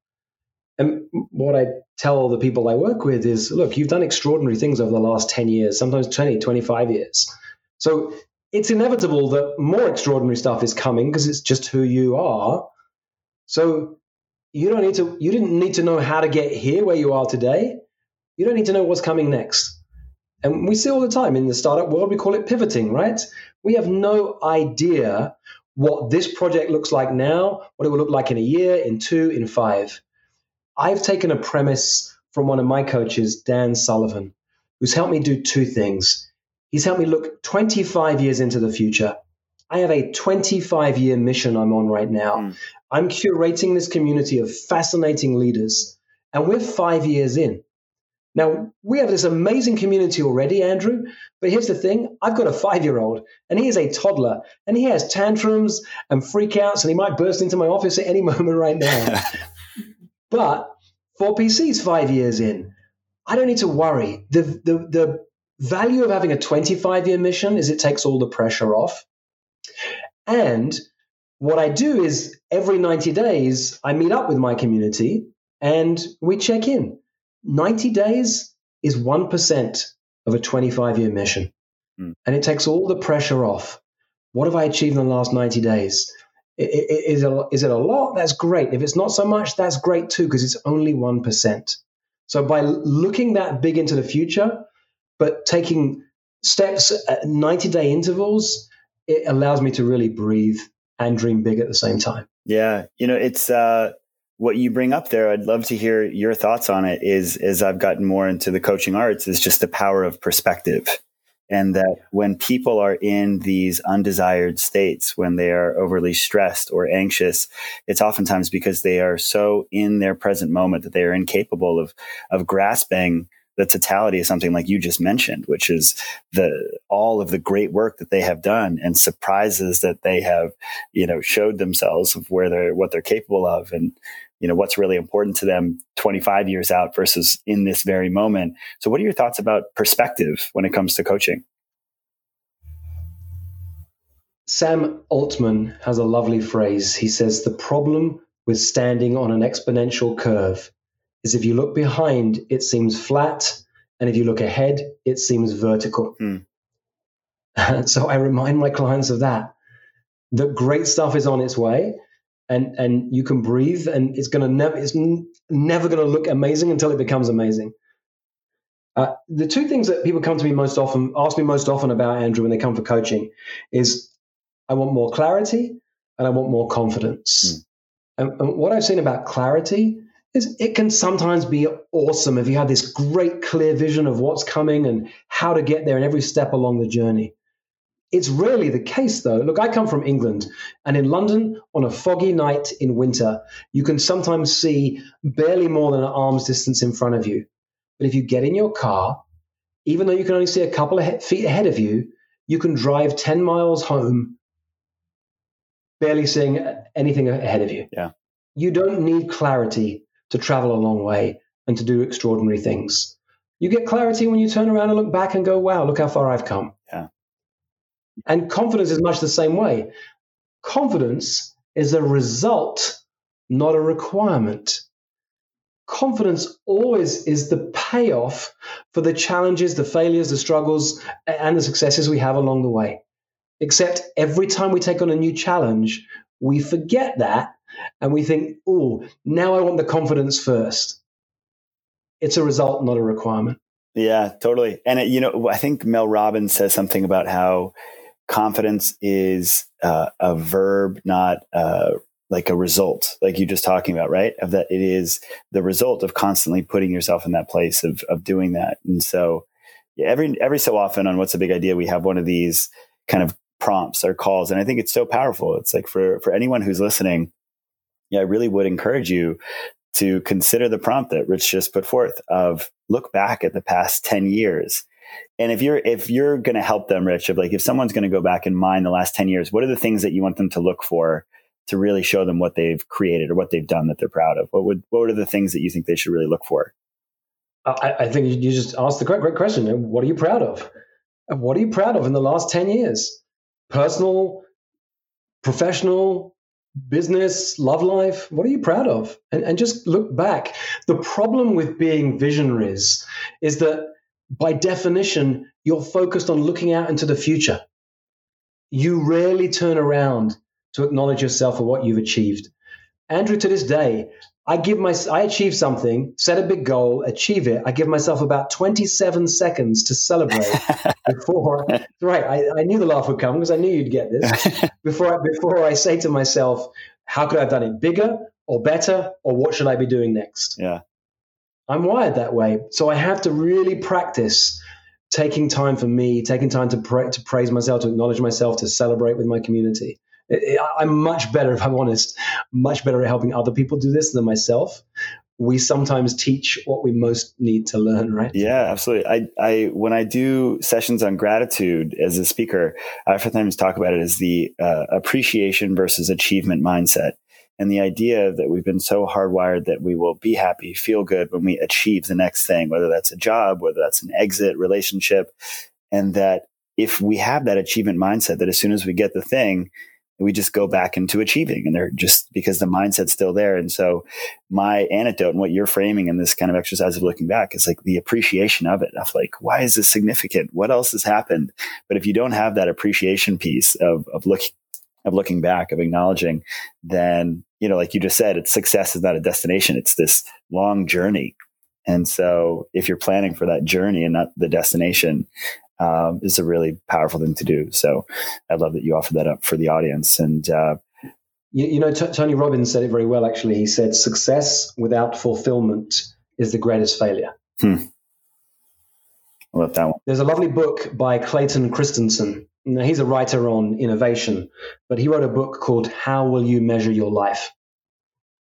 And what I tell the people I work with is look, you've done extraordinary things over the last 10 years, sometimes 20, 25 years. So it's inevitable that more extraordinary stuff is coming because it's just who you are. So you don't need to you didn't need to know how to get here where you are today. You don't need to know what's coming next. And we see all the time in the startup world, we call it pivoting, right? We have no idea what this project looks like now, what it will look like in a year, in two, in five. I've taken a premise from one of my coaches, Dan Sullivan, who's helped me do two things. He's helped me look 25 years into the future. I have a 25 year mission I'm on right now. Mm. I'm curating this community of fascinating leaders, and we're five years in. Now, we have this amazing community already, Andrew, but here's the thing I've got a five year old, and he is a toddler, and he has tantrums and freakouts, and he might burst into my office at any moment right now. But 4PC's five years in. I don't need to worry. The, the, the value of having a 25 year mission is it takes all the pressure off. And what I do is every 90 days, I meet up with my community and we check in. 90 days is 1% of a 25 year mission. Mm. And it takes all the pressure off. What have I achieved in the last 90 days? Is it a lot? That's great. If it's not so much, that's great too, because it's only 1%. So by looking that big into the future, but taking steps at 90 day intervals, it allows me to really breathe and dream big at the same time. Yeah. You know, it's, uh, what you bring up there, I'd love to hear your thoughts on it. Is as I've gotten more into the coaching arts, is just the power of perspective and that when people are in these undesired states, when they are overly stressed or anxious, it's oftentimes because they are so in their present moment that they are incapable of of grasping the totality of something like you just mentioned, which is the all of the great work that they have done and surprises that they have, you know, showed themselves of where they're what they're capable of. And you know what's really important to them 25 years out versus in this very moment. So what are your thoughts about perspective when it comes to coaching? Sam altman has a lovely phrase. He says the problem with standing on an exponential curve is if you look behind it seems flat and if you look ahead it seems vertical hmm. so i remind my clients of that that great stuff is on its way and and you can breathe and it's going to never it's n- never going to look amazing until it becomes amazing uh, the two things that people come to me most often ask me most often about andrew when they come for coaching is i want more clarity and i want more confidence mm. and, and what i've seen about clarity it can sometimes be awesome if you have this great clear vision of what's coming and how to get there in every step along the journey it's rarely the case, though. Look, I come from England, and in London, on a foggy night in winter, you can sometimes see barely more than an arm's distance in front of you. But if you get in your car, even though you can only see a couple of feet ahead of you, you can drive 10 miles home, barely seeing anything ahead of you. Yeah. You don't need clarity to travel a long way and to do extraordinary things. You get clarity when you turn around and look back and go, wow, look how far I've come. Yeah. And confidence is much the same way. Confidence is a result, not a requirement. Confidence always is the payoff for the challenges, the failures, the struggles, and the successes we have along the way. Except every time we take on a new challenge, we forget that and we think, oh, now I want the confidence first. it's a result, not a requirement. Yeah, totally. And it, you know, I think Mel Robbins says something about how confidence is uh, a verb, not uh, like a result, like you just talking about, right? Of that, it is the result of constantly putting yourself in that place of of doing that. And so, yeah, every every so often on what's a big idea, we have one of these kind of prompts or calls, and I think it's so powerful. It's like for for anyone who's listening, yeah, I really would encourage you to consider the prompt that Rich just put forth of look back at the past 10 years. And if you're if you're going to help them, Rich, of like if someone's going to go back and mine the last 10 years, what are the things that you want them to look for to really show them what they've created or what they've done that they're proud of? What would what are the things that you think they should really look for? Uh, I, I think you just asked the great, great question. What are you proud of? What are you proud of in the last 10 years? Personal, professional, business, love life? What are you proud of? And, and just look back. The problem with being visionaries is that by definition, you're focused on looking out into the future. You rarely turn around to acknowledge yourself for what you've achieved. Andrew, to this day, I give my I achieve something, set a big goal, achieve it. I give myself about 27 seconds to celebrate before. right, I, I knew the laugh would come because I knew you'd get this. Before I, before I say to myself, how could I have done it bigger or better, or what should I be doing next? Yeah, I'm wired that way, so I have to really practice taking time for me, taking time to pra- to praise myself, to acknowledge myself, to celebrate with my community. I'm much better, if I'm honest, much better at helping other people do this than myself. We sometimes teach what we most need to learn, right? Yeah, absolutely. I, I when I do sessions on gratitude as a speaker, I oftentimes talk about it as the uh, appreciation versus achievement mindset. And the idea that we've been so hardwired that we will be happy, feel good when we achieve the next thing, whether that's a job, whether that's an exit, relationship, and that if we have that achievement mindset, that as soon as we get the thing, we just go back into achieving and they're just because the mindset's still there. And so my anecdote and what you're framing in this kind of exercise of looking back is like the appreciation of it of like, why is this significant? What else has happened? But if you don't have that appreciation piece of, of looking, of looking back, of acknowledging, then, you know, like you just said, it's success is not a destination. It's this long journey. And so if you're planning for that journey and not the destination, um, is a really powerful thing to do. So I love that you offer that up for the audience. And uh, you, you, know, T- Tony Robbins said it very well. Actually, he said, "Success without fulfillment is the greatest failure." Hmm. I love that one. There's a lovely book by Clayton Christensen. Now, he's a writer on innovation, but he wrote a book called "How Will You Measure Your Life?"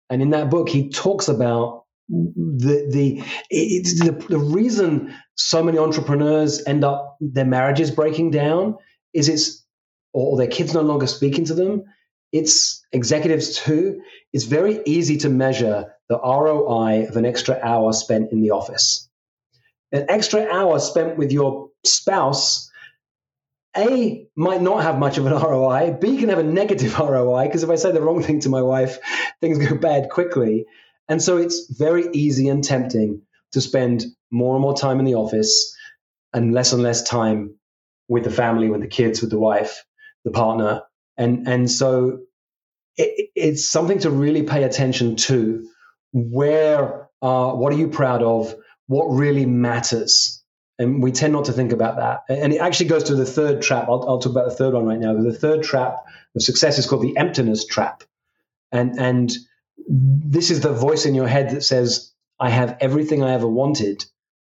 And in that book, he talks about the the, the the reason so many entrepreneurs end up their marriages breaking down is it's or their kids no longer speaking to them it's executives too. It's very easy to measure the roi of an extra hour spent in the office. An extra hour spent with your spouse a might not have much of an roi b can have a negative roi because if i say the wrong thing to my wife things go bad quickly and so it's very easy and tempting to spend more and more time in the office and less and less time with the family, with the kids, with the wife, the partner. And, and so it, it's something to really pay attention to. Where, uh, what are you proud of? What really matters? And we tend not to think about that. And it actually goes to the third trap. I'll, I'll talk about the third one right now. The third trap of success is called the emptiness trap. And, and this is the voice in your head that says, I have everything I ever wanted,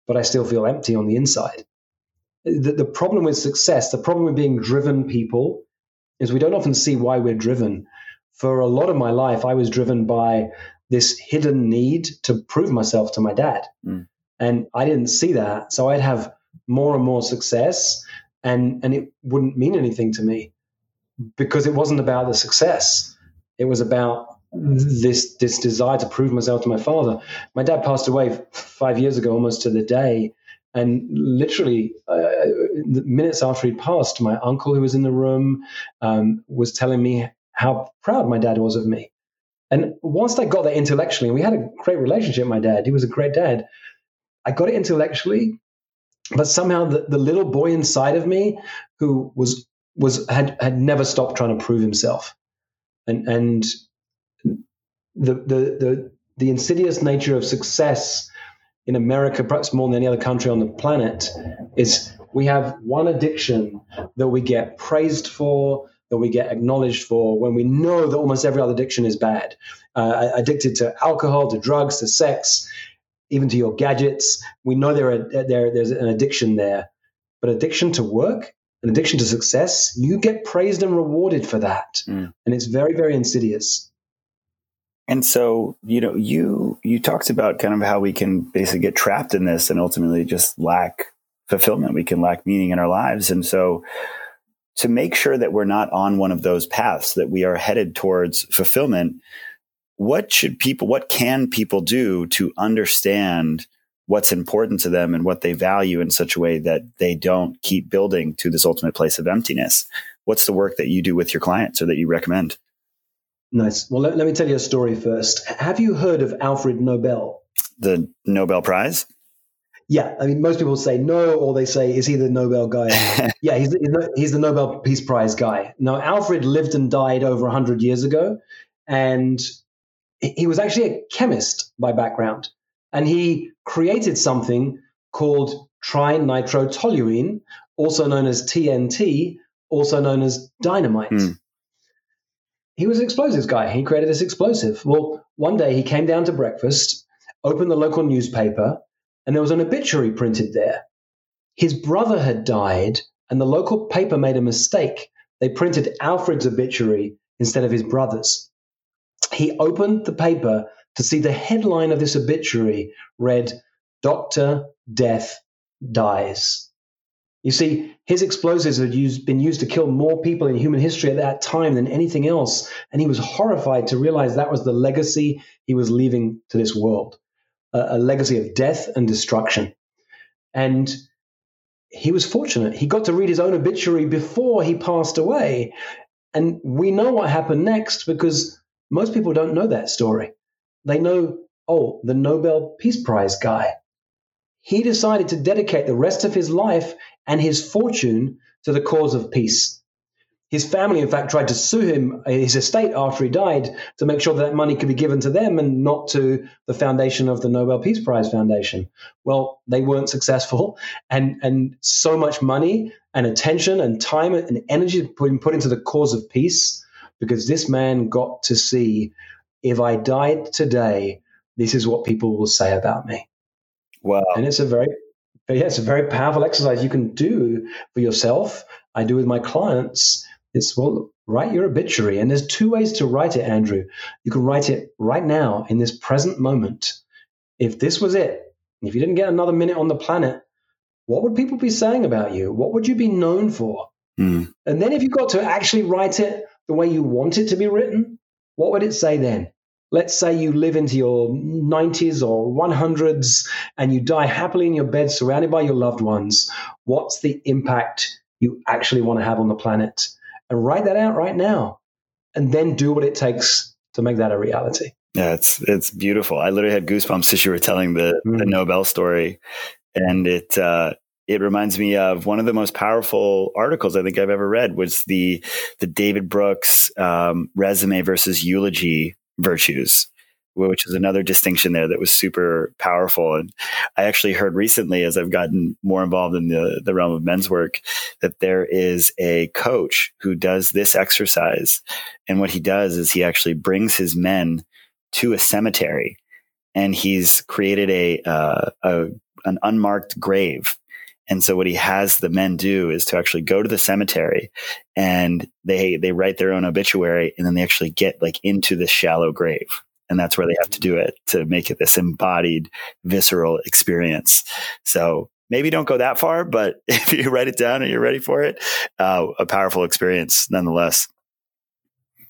but I still feel empty on the inside. The, the problem with success, the problem with being driven people, is we don't often see why we're driven. For a lot of my life, I was driven by this hidden need to prove myself to my dad. Mm. And I didn't see that. So I'd have more and more success and, and it wouldn't mean anything to me because it wasn't about the success. It was about this this desire to prove myself to my father. My dad passed away five years ago, almost to the day, and literally uh, minutes after he passed, my uncle who was in the room um, was telling me how proud my dad was of me. And whilst I got that intellectually, and we had a great relationship, my dad, he was a great dad. I got it intellectually, but somehow the, the little boy inside of me who was was had had never stopped trying to prove himself, and and the, the, the, the insidious nature of success in America, perhaps more than any other country on the planet, is we have one addiction that we get praised for, that we get acknowledged for, when we know that almost every other addiction is bad. Uh, addicted to alcohol, to drugs, to sex, even to your gadgets. We know there are, there, there's an addiction there. But addiction to work, an addiction to success, you get praised and rewarded for that. Mm. And it's very, very insidious. And so, you know, you you talked about kind of how we can basically get trapped in this and ultimately just lack fulfillment. We can lack meaning in our lives. And so to make sure that we're not on one of those paths, that we are headed towards fulfillment, what should people what can people do to understand what's important to them and what they value in such a way that they don't keep building to this ultimate place of emptiness? What's the work that you do with your clients or that you recommend? Nice. Well, let, let me tell you a story first. Have you heard of Alfred Nobel? The Nobel Prize? Yeah, I mean, most people say no, or they say, "Is he the Nobel guy?" yeah, he's the, he's the Nobel Peace Prize guy. Now, Alfred lived and died over hundred years ago, and he was actually a chemist by background, and he created something called trinitrotoluene, also known as TNT, also known as dynamite. Mm he was an explosives guy. He created this explosive. Well, one day he came down to breakfast, opened the local newspaper, and there was an obituary printed there. His brother had died, and the local paper made a mistake. They printed Alfred's obituary instead of his brother's. He opened the paper to see the headline of this obituary read, Dr. Death Dies. You see, his explosives had used, been used to kill more people in human history at that time than anything else. And he was horrified to realize that was the legacy he was leaving to this world a, a legacy of death and destruction. And he was fortunate. He got to read his own obituary before he passed away. And we know what happened next because most people don't know that story. They know, oh, the Nobel Peace Prize guy he decided to dedicate the rest of his life and his fortune to the cause of peace. His family, in fact, tried to sue him, uh, his estate, after he died, to make sure that, that money could be given to them and not to the foundation of the Nobel Peace Prize Foundation. Well, they weren't successful, and and so much money and attention and time and energy been put into the cause of peace because this man got to see if I died today, this is what people will say about me. Wow. And it's a very yeah, it's a very powerful exercise you can do for yourself. I do with my clients. It's well, write your obituary. And there's two ways to write it, Andrew. You can write it right now in this present moment. If this was it, if you didn't get another minute on the planet, what would people be saying about you? What would you be known for? Mm. And then if you got to actually write it the way you want it to be written, what would it say then? Let's say you live into your 90s or 100s and you die happily in your bed surrounded by your loved ones, what's the impact you actually want to have on the planet? And write that out right now and then do what it takes to make that a reality. Yeah, it's it's beautiful. I literally had goosebumps as you were telling the, mm. the Nobel story. And it uh, it reminds me of one of the most powerful articles I think I've ever read was the the David Brooks um, resume versus eulogy virtues, which is another distinction there that was super powerful. And I actually heard recently, as I've gotten more involved in the, the realm of men's work, that there is a coach who does this exercise. And what he does is he actually brings his men to a cemetery and he's created a, uh, a an unmarked grave and so what he has the men do is to actually go to the cemetery and they they write their own obituary and then they actually get like into this shallow grave. And that's where they have to do it to make it this embodied, visceral experience. So maybe don't go that far, but if you write it down and you're ready for it, uh, a powerful experience nonetheless.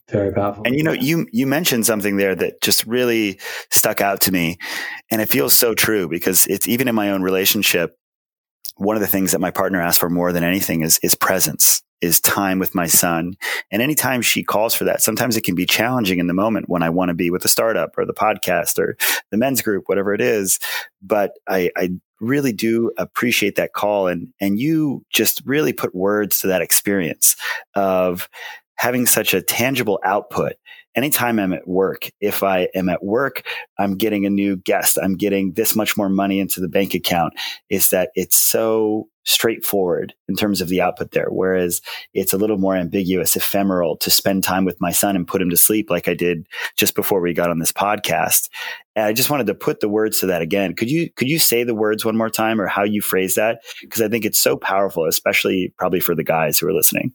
Very powerful. And you know, you you mentioned something there that just really stuck out to me, and it feels so true because it's even in my own relationship one of the things that my partner asks for more than anything is is presence is time with my son. And anytime she calls for that sometimes it can be challenging in the moment when i want to be with the startup or the podcast or the men's group whatever it is. But i, I really do appreciate that call. And and you just really put words to that experience of having such a tangible output anytime I'm at work, if I am at work, I'm getting a new guest, I'm getting this much more money into the bank account, is that it's so straightforward in terms of the output there. Whereas it's a little more ambiguous, ephemeral to spend time with my son and put him to sleep like I did just before we got on this podcast. And I just wanted to put the words to that again. Could you could you say the words one more time or how you phrase that? Because I think it's so powerful, especially probably for the guys who are listening.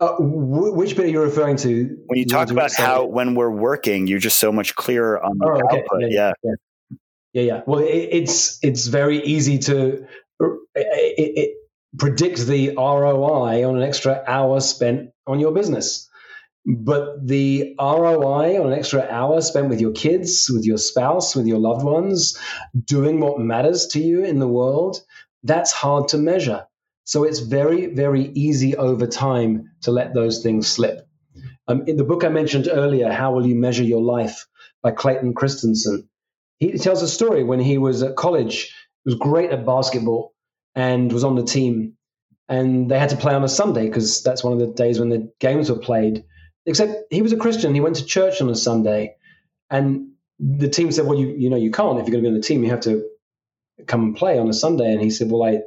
Uh, which bit are you referring to? When you talk about how when we're working, you're just so much clearer on the oh, okay. output. Yeah yeah. yeah, yeah, yeah. Well, it, it's it's very easy to it, it predicts the ROI on an extra hour spent on your business. But the ROI on an extra hour spent with your kids, with your spouse, with your loved ones, doing what matters to you in the world, that's hard to measure. So it's very, very easy over time to let those things slip. Um, in the book I mentioned earlier, How Will You Measure Your Life by Clayton Christensen, he tells a story when he was at college. He was great at basketball and was on the team. And they had to play on a Sunday because that's one of the days when the games were played. Except he was a Christian. He went to church on a Sunday. And the team said, Well, you, you know, you can't. If you're going to be on the team, you have to come and play on a Sunday. And he said, Well, I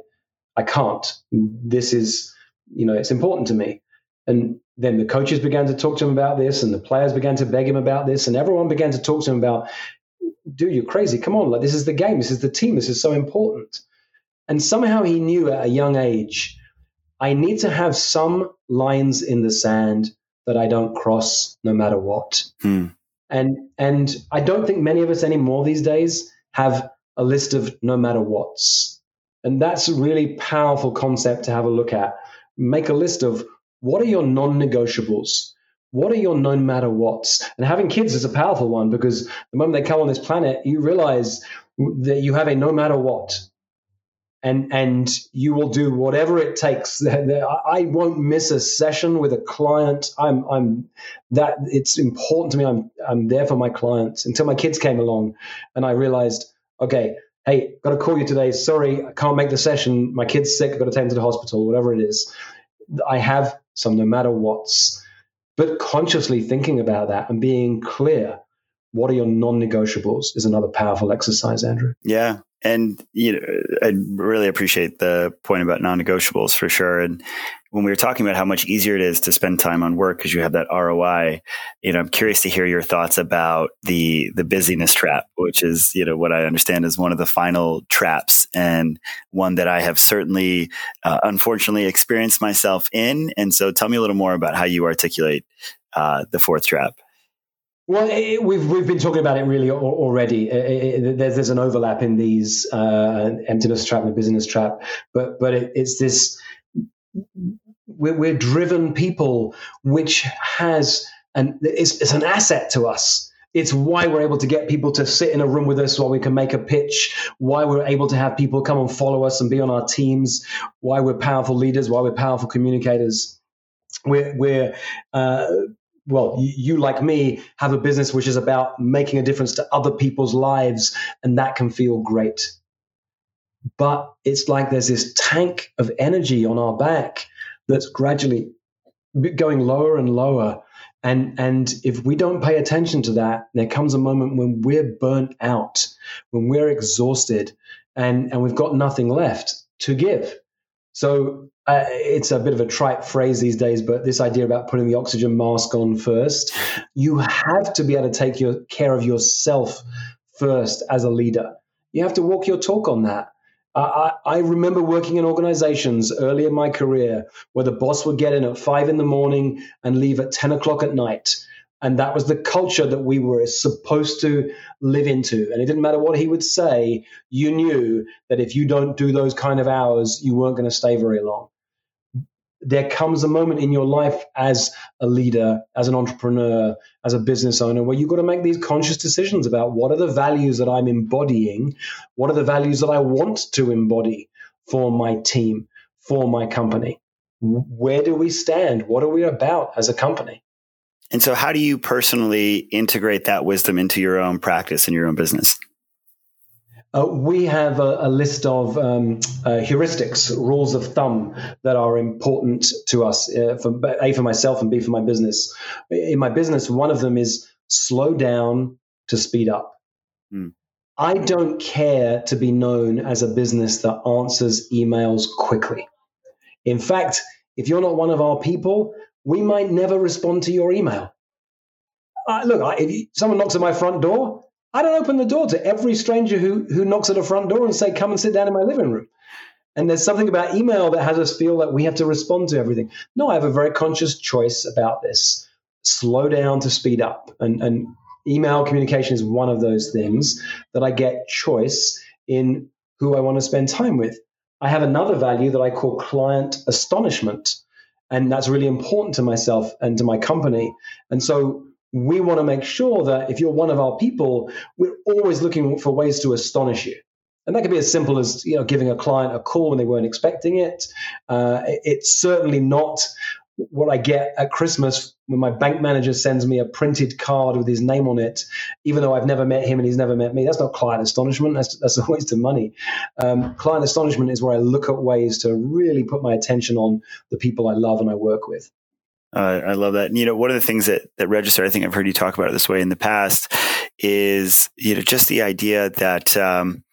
I can't. This is, you know, it's important to me. And then the coaches began to talk to him about this, and the players began to beg him about this, and everyone began to talk to him about, dude, you're crazy. Come on, like this is the game, this is the team, this is so important. And somehow he knew at a young age, I need to have some lines in the sand that I don't cross no matter what. Hmm. And and I don't think many of us anymore these days have a list of no matter what's. And that's a really powerful concept to have a look at. Make a list of what are your non negotiables? What are your no matter what's? And having kids is a powerful one because the moment they come on this planet, you realize that you have a no matter what. And, and you will do whatever it takes. I won't miss a session with a client. I'm, I'm that it's important to me. I'm, I'm there for my clients until my kids came along and I realized, okay, hey, got to call you today. Sorry, I can't make the session. My kid's sick. I've got to take him to the hospital, whatever it is. I have some no matter what's. But consciously thinking about that and being clear, what are your non negotiables is another powerful exercise, Andrew. Yeah. And you know, I really appreciate the point about non-negotiables for sure. And when we were talking about how much easier it is to spend time on work because you have that ROI, you know, I'm curious to hear your thoughts about the the busyness trap, which is you know what I understand is one of the final traps and one that I have certainly, uh, unfortunately, experienced myself in. And so, tell me a little more about how you articulate uh, the fourth trap. Well, it, we've we've been talking about it really already. It, it, there's there's an overlap in these uh, emptiness trap and the busyness trap, but but it's this we're, we're, driven people, which has it's, it's an asset to us. It's why we're able to get people to sit in a room with us while we can make a pitch. Why we're able to have people come and follow us and be on our teams. Why we're powerful leaders. Why we're powerful communicators. We're we're uh, well, you like me have a business which is about making a difference to other people's lives, and that can feel great. But it's like there's this tank of energy on our back that's gradually going lower and lower. And, and if we don't pay attention to that, there comes a moment when we're burnt out, when we're exhausted, and, and we've got nothing left to give. So uh, it's a bit of a trite phrase these days, but this idea about putting the oxygen mask on first, you have to be able to take your care of yourself first as a leader. You have to walk your talk on that. I, I remember working in organizations early in my career where the boss would get in at five in the morning and leave at 10 o'clock at night. And that was the culture that we were supposed to live into. And it didn't matter what he would say, you knew that if you don't do those kind of hours, you weren't going to stay very long. There comes a moment in your life as a leader, as an entrepreneur, as a business owner, where you've got to make these conscious decisions about what are the values that I'm embodying, what are the values that I want to embody for my team, for my company. Where do we stand? What are we about as a company? And so, how do you personally integrate that wisdom into your own practice and your own business? Uh, we have a, a list of um, uh, heuristics, rules of thumb that are important to us, uh, for A, for myself, and B, for my business. In my business, one of them is slow down to speed up. Mm. I don't care to be known as a business that answers emails quickly. In fact, if you're not one of our people, we might never respond to your email. Look, I, if someone knocks at my front door, I don't open the door to every stranger who, who knocks at a front door and say, come and sit down in my living room. And there's something about email that has us feel that we have to respond to everything. No, I have a very conscious choice about this. Slow down to speed up. And, and email communication is one of those things that I get choice in who I want to spend time with. I have another value that I call client astonishment. And that's really important to myself and to my company. And so we want to make sure that if you're one of our people, we're always looking for ways to astonish you. And that could be as simple as you know giving a client a call when they weren't expecting it. Uh, it's certainly not what I get at Christmas when my bank manager sends me a printed card with his name on it, even though I've never met him and he's never met me. That's not client astonishment. That's, that's a waste of money. Um, client astonishment is where I look at ways to really put my attention on the people I love and I work with. Uh, I love that. And, you know, one of the things that, that register, I think I've heard you talk about it this way in the past is, you know, just the idea that, um,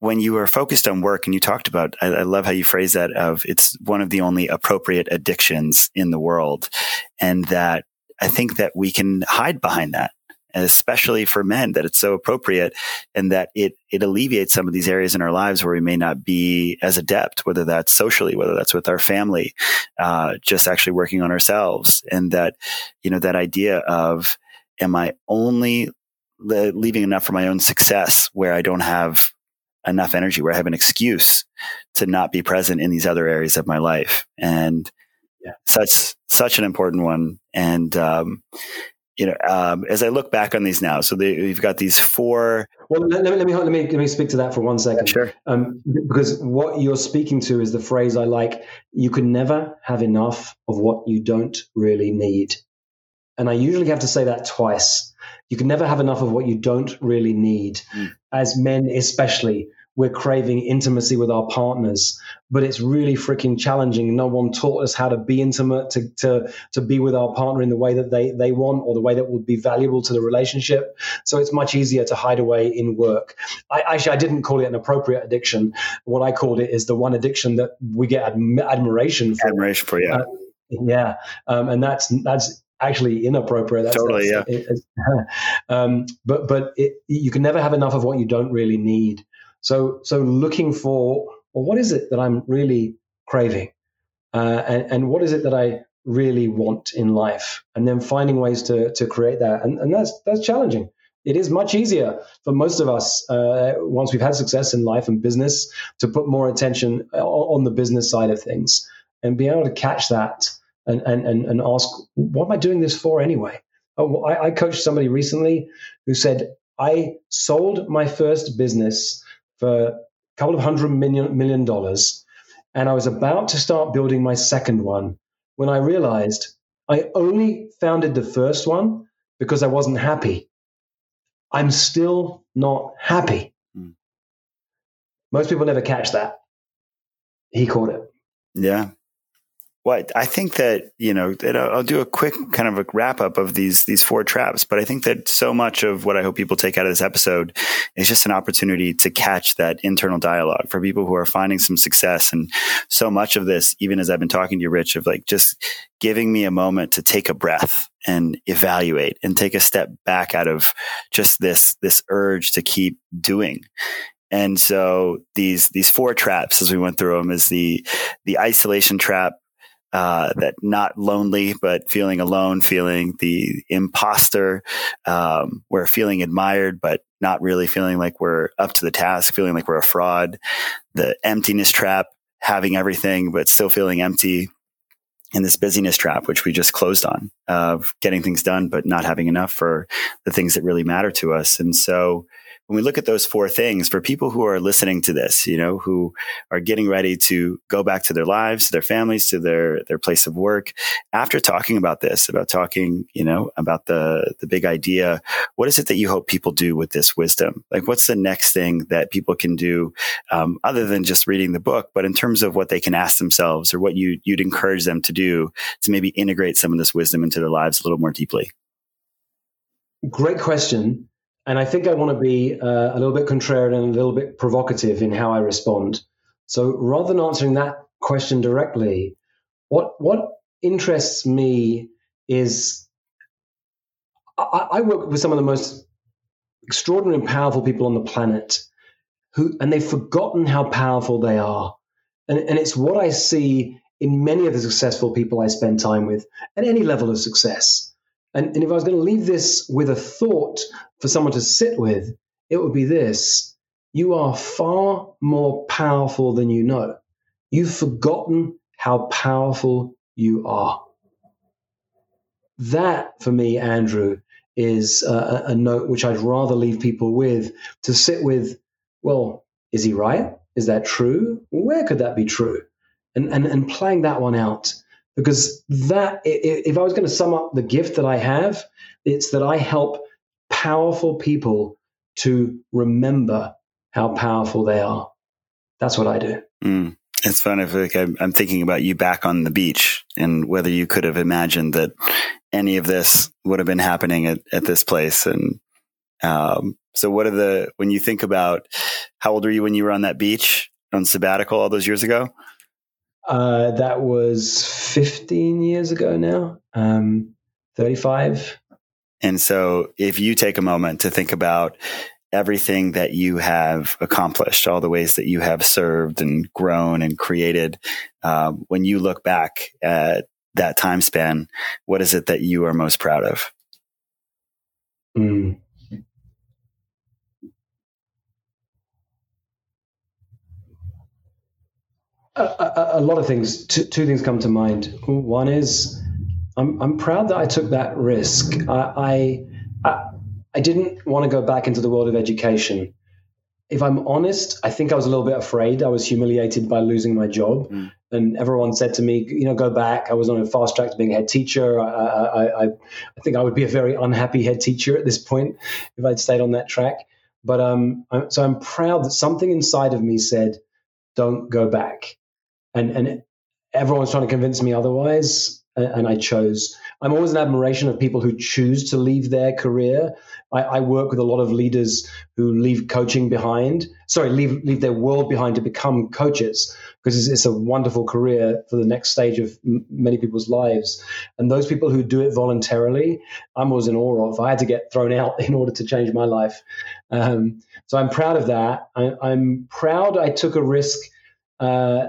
when you are focused on work and you talked about, I, I, love how you phrase that of it's one of the only appropriate addictions in the world. And that I think that we can hide behind that, especially for men, that it's so appropriate and that it, it alleviates some of these areas in our lives where we may not be as adept, whether that's socially, whether that's with our family, uh, just actually working on ourselves. And that, you know, that idea of, am I only leaving enough for my own success where I don't have enough energy where I have an excuse to not be present in these other areas of my life. And yeah. such, such an important one. And, um, you know, um, as I look back on these now, so they, we've got these four. Well, let, let, me, let me let me speak to that for one second. Sure. Um, because what you're speaking to is the phrase I like. You can never have enough of what you don't really need, and I usually have to say that twice you can never have enough of what you don't really need. Mm. As men, especially, we're craving intimacy with our partners, but it's really freaking challenging. No one taught us how to be intimate, to, to, to be with our partner in the way that they, they want or the way that would be valuable to the relationship. So it's much easier to hide away in work. I, actually, I didn't call it an appropriate addiction. What I called it is the one addiction that we get admiration for. Admiration for, yeah. Uh, yeah, um, and that's that's actually inappropriate. That's, totally, that's, yeah. It, um, but but it, you can never have enough of what you don't really need. So so looking for well, what is it that I'm really craving, uh, and, and what is it that I really want in life, and then finding ways to to create that, and, and that's that's challenging. It is much easier for most of us uh, once we've had success in life and business to put more attention on the business side of things and be able to catch that and, and, and, and ask, what am I doing this for anyway? Oh, I, I coached somebody recently who said, I sold my first business for a couple of hundred million, million dollars, and I was about to start building my second one when I realized I only founded the first one because I wasn't happy. I'm still not happy. Mm. Most people never catch that. He caught it. Yeah. Well, I think that you know that I'll do a quick kind of a wrap up of these these four traps, but I think that so much of what I hope people take out of this episode is just an opportunity to catch that internal dialogue for people who are finding some success. And so much of this, even as I've been talking to you, Rich, of like just giving me a moment to take a breath and evaluate and take a step back out of just this this urge to keep doing and so these these four traps as we went through them is the the isolation trap uh, that not lonely, but feeling alone, feeling the imposter. Um, we're feeling admired, but not really feeling like we're up to the task, feeling like we're a fraud. The emptiness trap, having everything, but still feeling empty. And this busyness trap, which we just closed on, of getting things done, but not having enough for the things that really matter to us. And so when we look at those four things for people who are listening to this, you know, who are getting ready to go back to their lives, to their families, to their, their place of work, after talking about this, about talking, you know, about the, the big idea, what is it that you hope people do with this wisdom? Like, what's the next thing that people can do, um, other than just reading the book, but in terms of what they can ask themselves or what you, you'd encourage them to do to maybe integrate some of this wisdom into their lives a little more deeply? Great question. And I think I want to be uh, a little bit contrarian and a little bit provocative in how I respond. So rather than answering that question directly, what what interests me is I, I work with some of the most extraordinary and powerful people on the planet who and they've forgotten how powerful they are. And, and it's what I see in many of the successful people I spend time with at any level of success. And, and if I was going to leave this with a thought for someone to sit with, it would be this you are far more powerful than you know. You've forgotten how powerful you are. That, for me, Andrew, is a, a note which I'd rather leave people with to sit with. Well, is he right? Is that true? Where could that be true? And, and, and playing that one out because that if i was going to sum up the gift that i have it's that i help powerful people to remember how powerful they are. That's what i do. Mm. it's fun i feel like I'm, I'm thinking about you back on the beach and whether you could have imagined that any of this would have been happening at, at this place. And um, so what are the when you think about how old were you when you were on that beach on sabbatical all those years ago uh, that was 15 years ago now, um, 35. And so, if you take a moment to think about everything that you have accomplished, all the ways that you have served and grown and created, um, when you look back at that time span, what is it that you are most proud of? Mm. A, a, lot of things. Two, two, things come to mind. One is I'm, I'm proud that I took that risk. I, I, I didn't want to go back into the world of education. If I'm honest, I think I was a little bit afraid. I was humiliated by losing my job. Mm. And everyone said to me, you know, go back. I was on a fast track to being a head teacher. I, I, I, I think I would be a very unhappy head teacher at this point if I'd stayed on that track. But um, so I'm proud that something inside of me said, don't go back and and everyone's trying to convince me otherwise and I chose. I'm always in admiration of people who choose to leave their career. I, I, work with a lot of leaders who leave coaching behind, sorry, leave leave their world behind to become coaches because it's, it's, a wonderful career for the next stage of m- many people's lives. And those people who do it voluntarily, I'm always in awe of. I had to get thrown out in order to change my life. Um, so I'm proud of that. I, am proud I took a risk. Uh,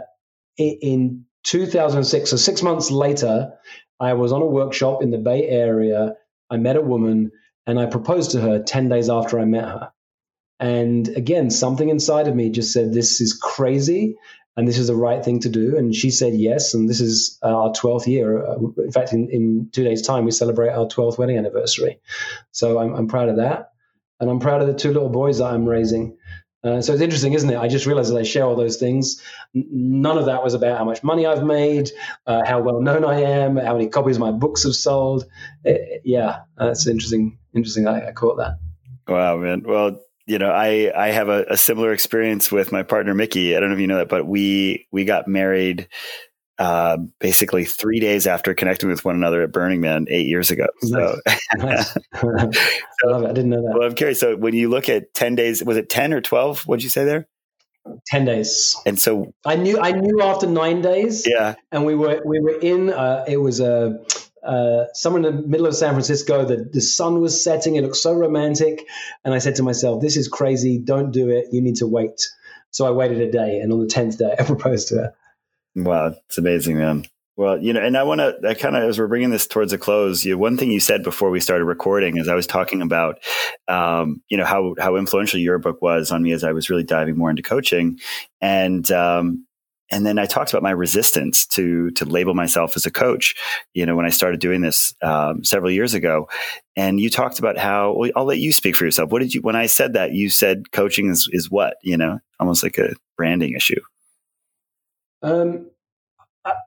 in 2006, so six months later, I was on a workshop in the Bay Area. I met a woman and I proposed to her 10 days after I met her. And again, something inside of me just said, This is crazy and this is the right thing to do. And she said yes. And this is our 12th year. Uh, in fact, in, in two days' time, we celebrate our 12th wedding anniversary. So I'm, I'm proud of that. And I'm proud of the two little boys that I'm raising. Uh, so it's interesting, isn't it? I just realized that I share all those things. none of that was about how much money I've made, uh, how well known I am, how many copies my books have sold. It, uh, yeah, that's interesting. Interesting. I, I caught that. Wow, man. Well, you know, I I have a, a, similar experience with my partner Mickey. I don't know if you know that, but we we got married uh, basically three days after connecting with one another at Burning Man eight years ago. So, nice. I love. I didn't know that. Well, I'm curious. So, when you look at ten days, was it ten or twelve? What'd you say there? 10 days and so i knew i knew after nine days yeah and we were we were in uh, it was a uh, somewhere in the middle of San Francisco. The, the sun was setting. It looked so romantic. And I said to myself, this is crazy. Don't do it. You need to wait. So I waited a day. And on the 10th day, I proposed to her. Wow, it's amazing, man. Well, you know, and I want to, I kind of, as we're bringing this towards a close, you, one thing you said before we started recording is I was talking about, um, you know, how, how influential your book was on me as I was really diving more into coaching. And, um, and then I talked about my resistance to to label myself as a coach. You know, when I started doing this um, several years ago, and you talked about how well, I'll let you speak for yourself. What did you when I said that you said coaching is is what you know, almost like a branding issue. Um,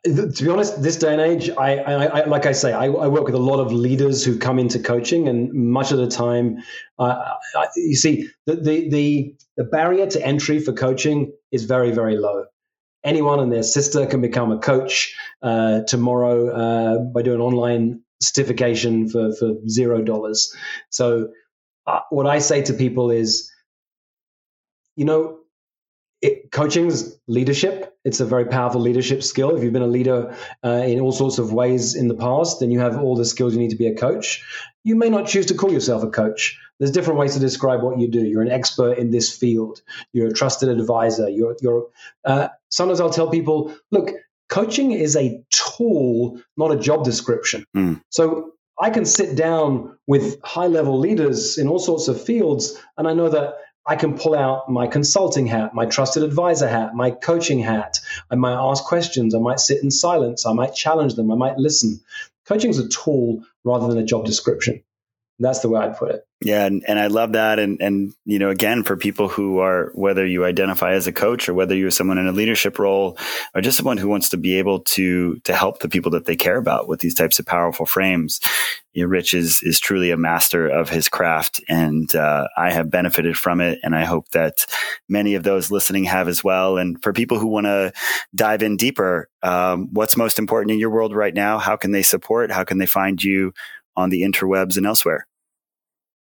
to be honest, this day and age, I, I, I like I say, I, I, work with a lot of leaders who come into coaching, and much of the time, uh, you see, the, the the the barrier to entry for coaching is very very low anyone and their sister can become a coach uh, tomorrow uh, by doing online certification for, for zero dollars. So, uh, what I say to people is, you know, it, coaching's leadership. It's a very powerful leadership skill. If you've been a leader uh, in all sorts of ways in the past, then you have all the skills you need to be a coach. You may not choose to call yourself a coach. There's different ways to describe what you do. You're an expert in this field. You're a trusted advisor. You're, you're. Uh, sometimes I'll tell people, look, coaching is a tool, not a job description. Mm. So I can sit down with high level leaders in all sorts of fields, and I know that I can pull out my consulting hat, my trusted advisor hat, my coaching hat. I might ask questions. I might sit in silence. I might challenge them. I might listen. Coaching is a tool rather than a job description. That's the way I'd put it. Yeah, and, and I love that. And and you know, again, for people who are whether you identify as a coach or whether you're someone in a leadership role or just someone who wants to be able to to help the people that they care about with these types of powerful frames, you know, Rich is is truly a master of his craft, and uh, I have benefited from it, and I hope that many of those listening have as well. And for people who want to dive in deeper, um, what's most important in your world right now? How can they support? How can they find you on the interwebs and elsewhere?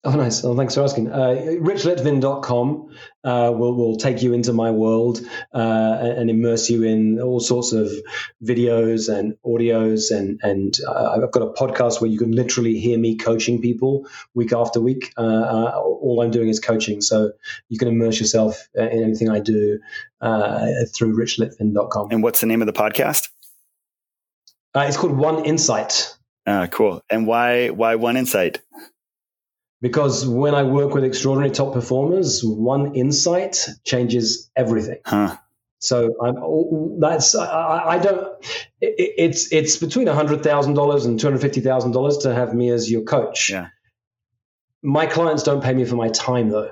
Oh, nice. Well, thanks for asking. Uh, richlitvin.com uh, will, will take you into my world uh, and immerse you in all sorts of videos and audios. And, and uh, I've got a podcast where you can literally hear me coaching people week after week. Uh, uh, all I'm doing is coaching. So you can immerse yourself in anything I do uh, through richlitvin.com. And what's the name of the podcast? it's called One Insight. cool. And why, why One Insight? Because when I work with extraordinary top performers, one insight changes everything. Huh. So I'm that's I, I don't. It, it's it's between hundred thousand dollars and two hundred fifty thousand dollars to have me as your coach. Yeah. My clients don't pay me for my time though;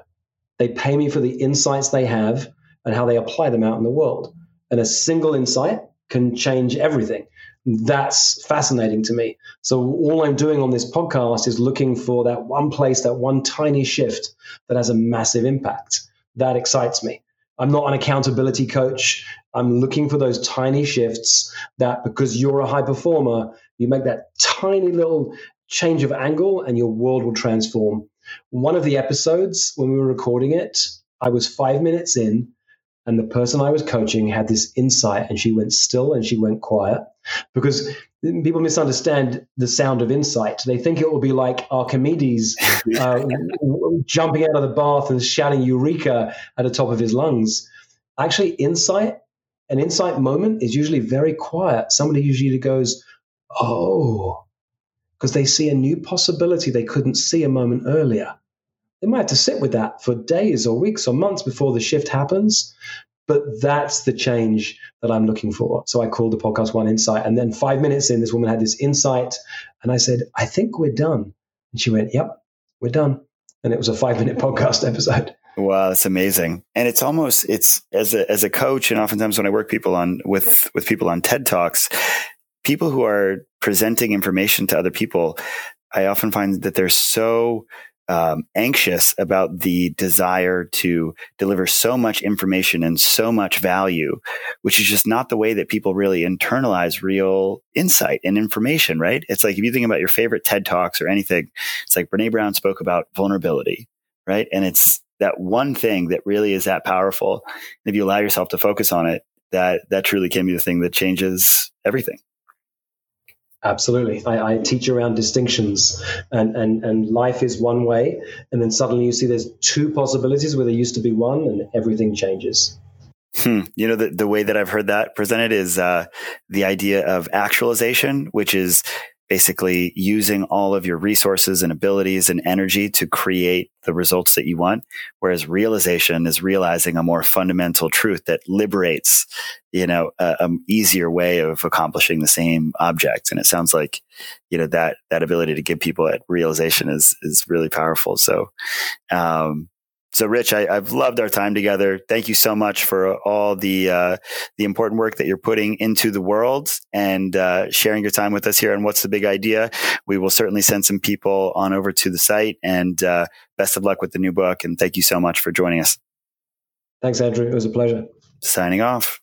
they pay me for the insights they have and how they apply them out in the world. And a single insight can change everything that's fascinating to me. So all I'm doing on this podcast is looking for that one place, that one tiny shift that has a massive impact. That excites me. I'm not an accountability coach. I'm looking for those tiny shifts that because you're a high performer, you make that tiny little change of angle and your world will transform. One of the episodes when we were recording it, I was 5 minutes in and the person I was coaching had this insight and she went still and she went quiet because people misunderstand the sound of insight. They think it will be like Archimedes uh, jumping out of the bath and shouting Eureka at the top of his lungs. Actually, insight, an insight moment is usually very quiet. Somebody usually goes, Oh, because they see a new possibility they couldn't see a moment earlier. They might have to sit with that for days or weeks or months before the shift happens. But that's the change that I'm looking for. So I called the podcast One Insight. And then five minutes in, this woman had this insight. And I said, I think we're done. And she went, Yep, we're done. And it was a five minute podcast episode. Wow, that's amazing. And it's almost it's as a as a coach, and oftentimes when I work people on with with people on TED Talks, people who are presenting information to other people, I often find that they're so um, anxious about the desire to deliver so much information and so much value, which is just not the way that people really internalize real insight and information, right? It's like if you think about your favorite TED Talks or anything, it's like Brene Brown spoke about vulnerability, right? And it's that one thing that really is that powerful. If you allow yourself to focus on it, that that truly can be the thing that changes everything. Absolutely. I, I, teach around distinctions and, and, and life is one way. And then suddenly you see there's two possibilities where there used to be one and everything changes. Hmm. You know, the, the way that I've heard that presented is uh, the idea of actualization, which is basically using all of your resources and abilities and energy to create the results that you want. Whereas realization is realizing a more fundamental truth that liberates, you know, an easier way of accomplishing the same object. And it sounds like, you know, that, that ability to give people that realization is, is really powerful. So, um, so Rich, I, have loved our time together. Thank you so much for all the uh, the important work that you're putting into the world and uh, sharing your time with us here on What's the Big Idea. We will certainly send some people on over to the site. And uh, best of luck with the new book. And thank you so much for joining us. Thanks, Andrew. It was a pleasure. Signing off.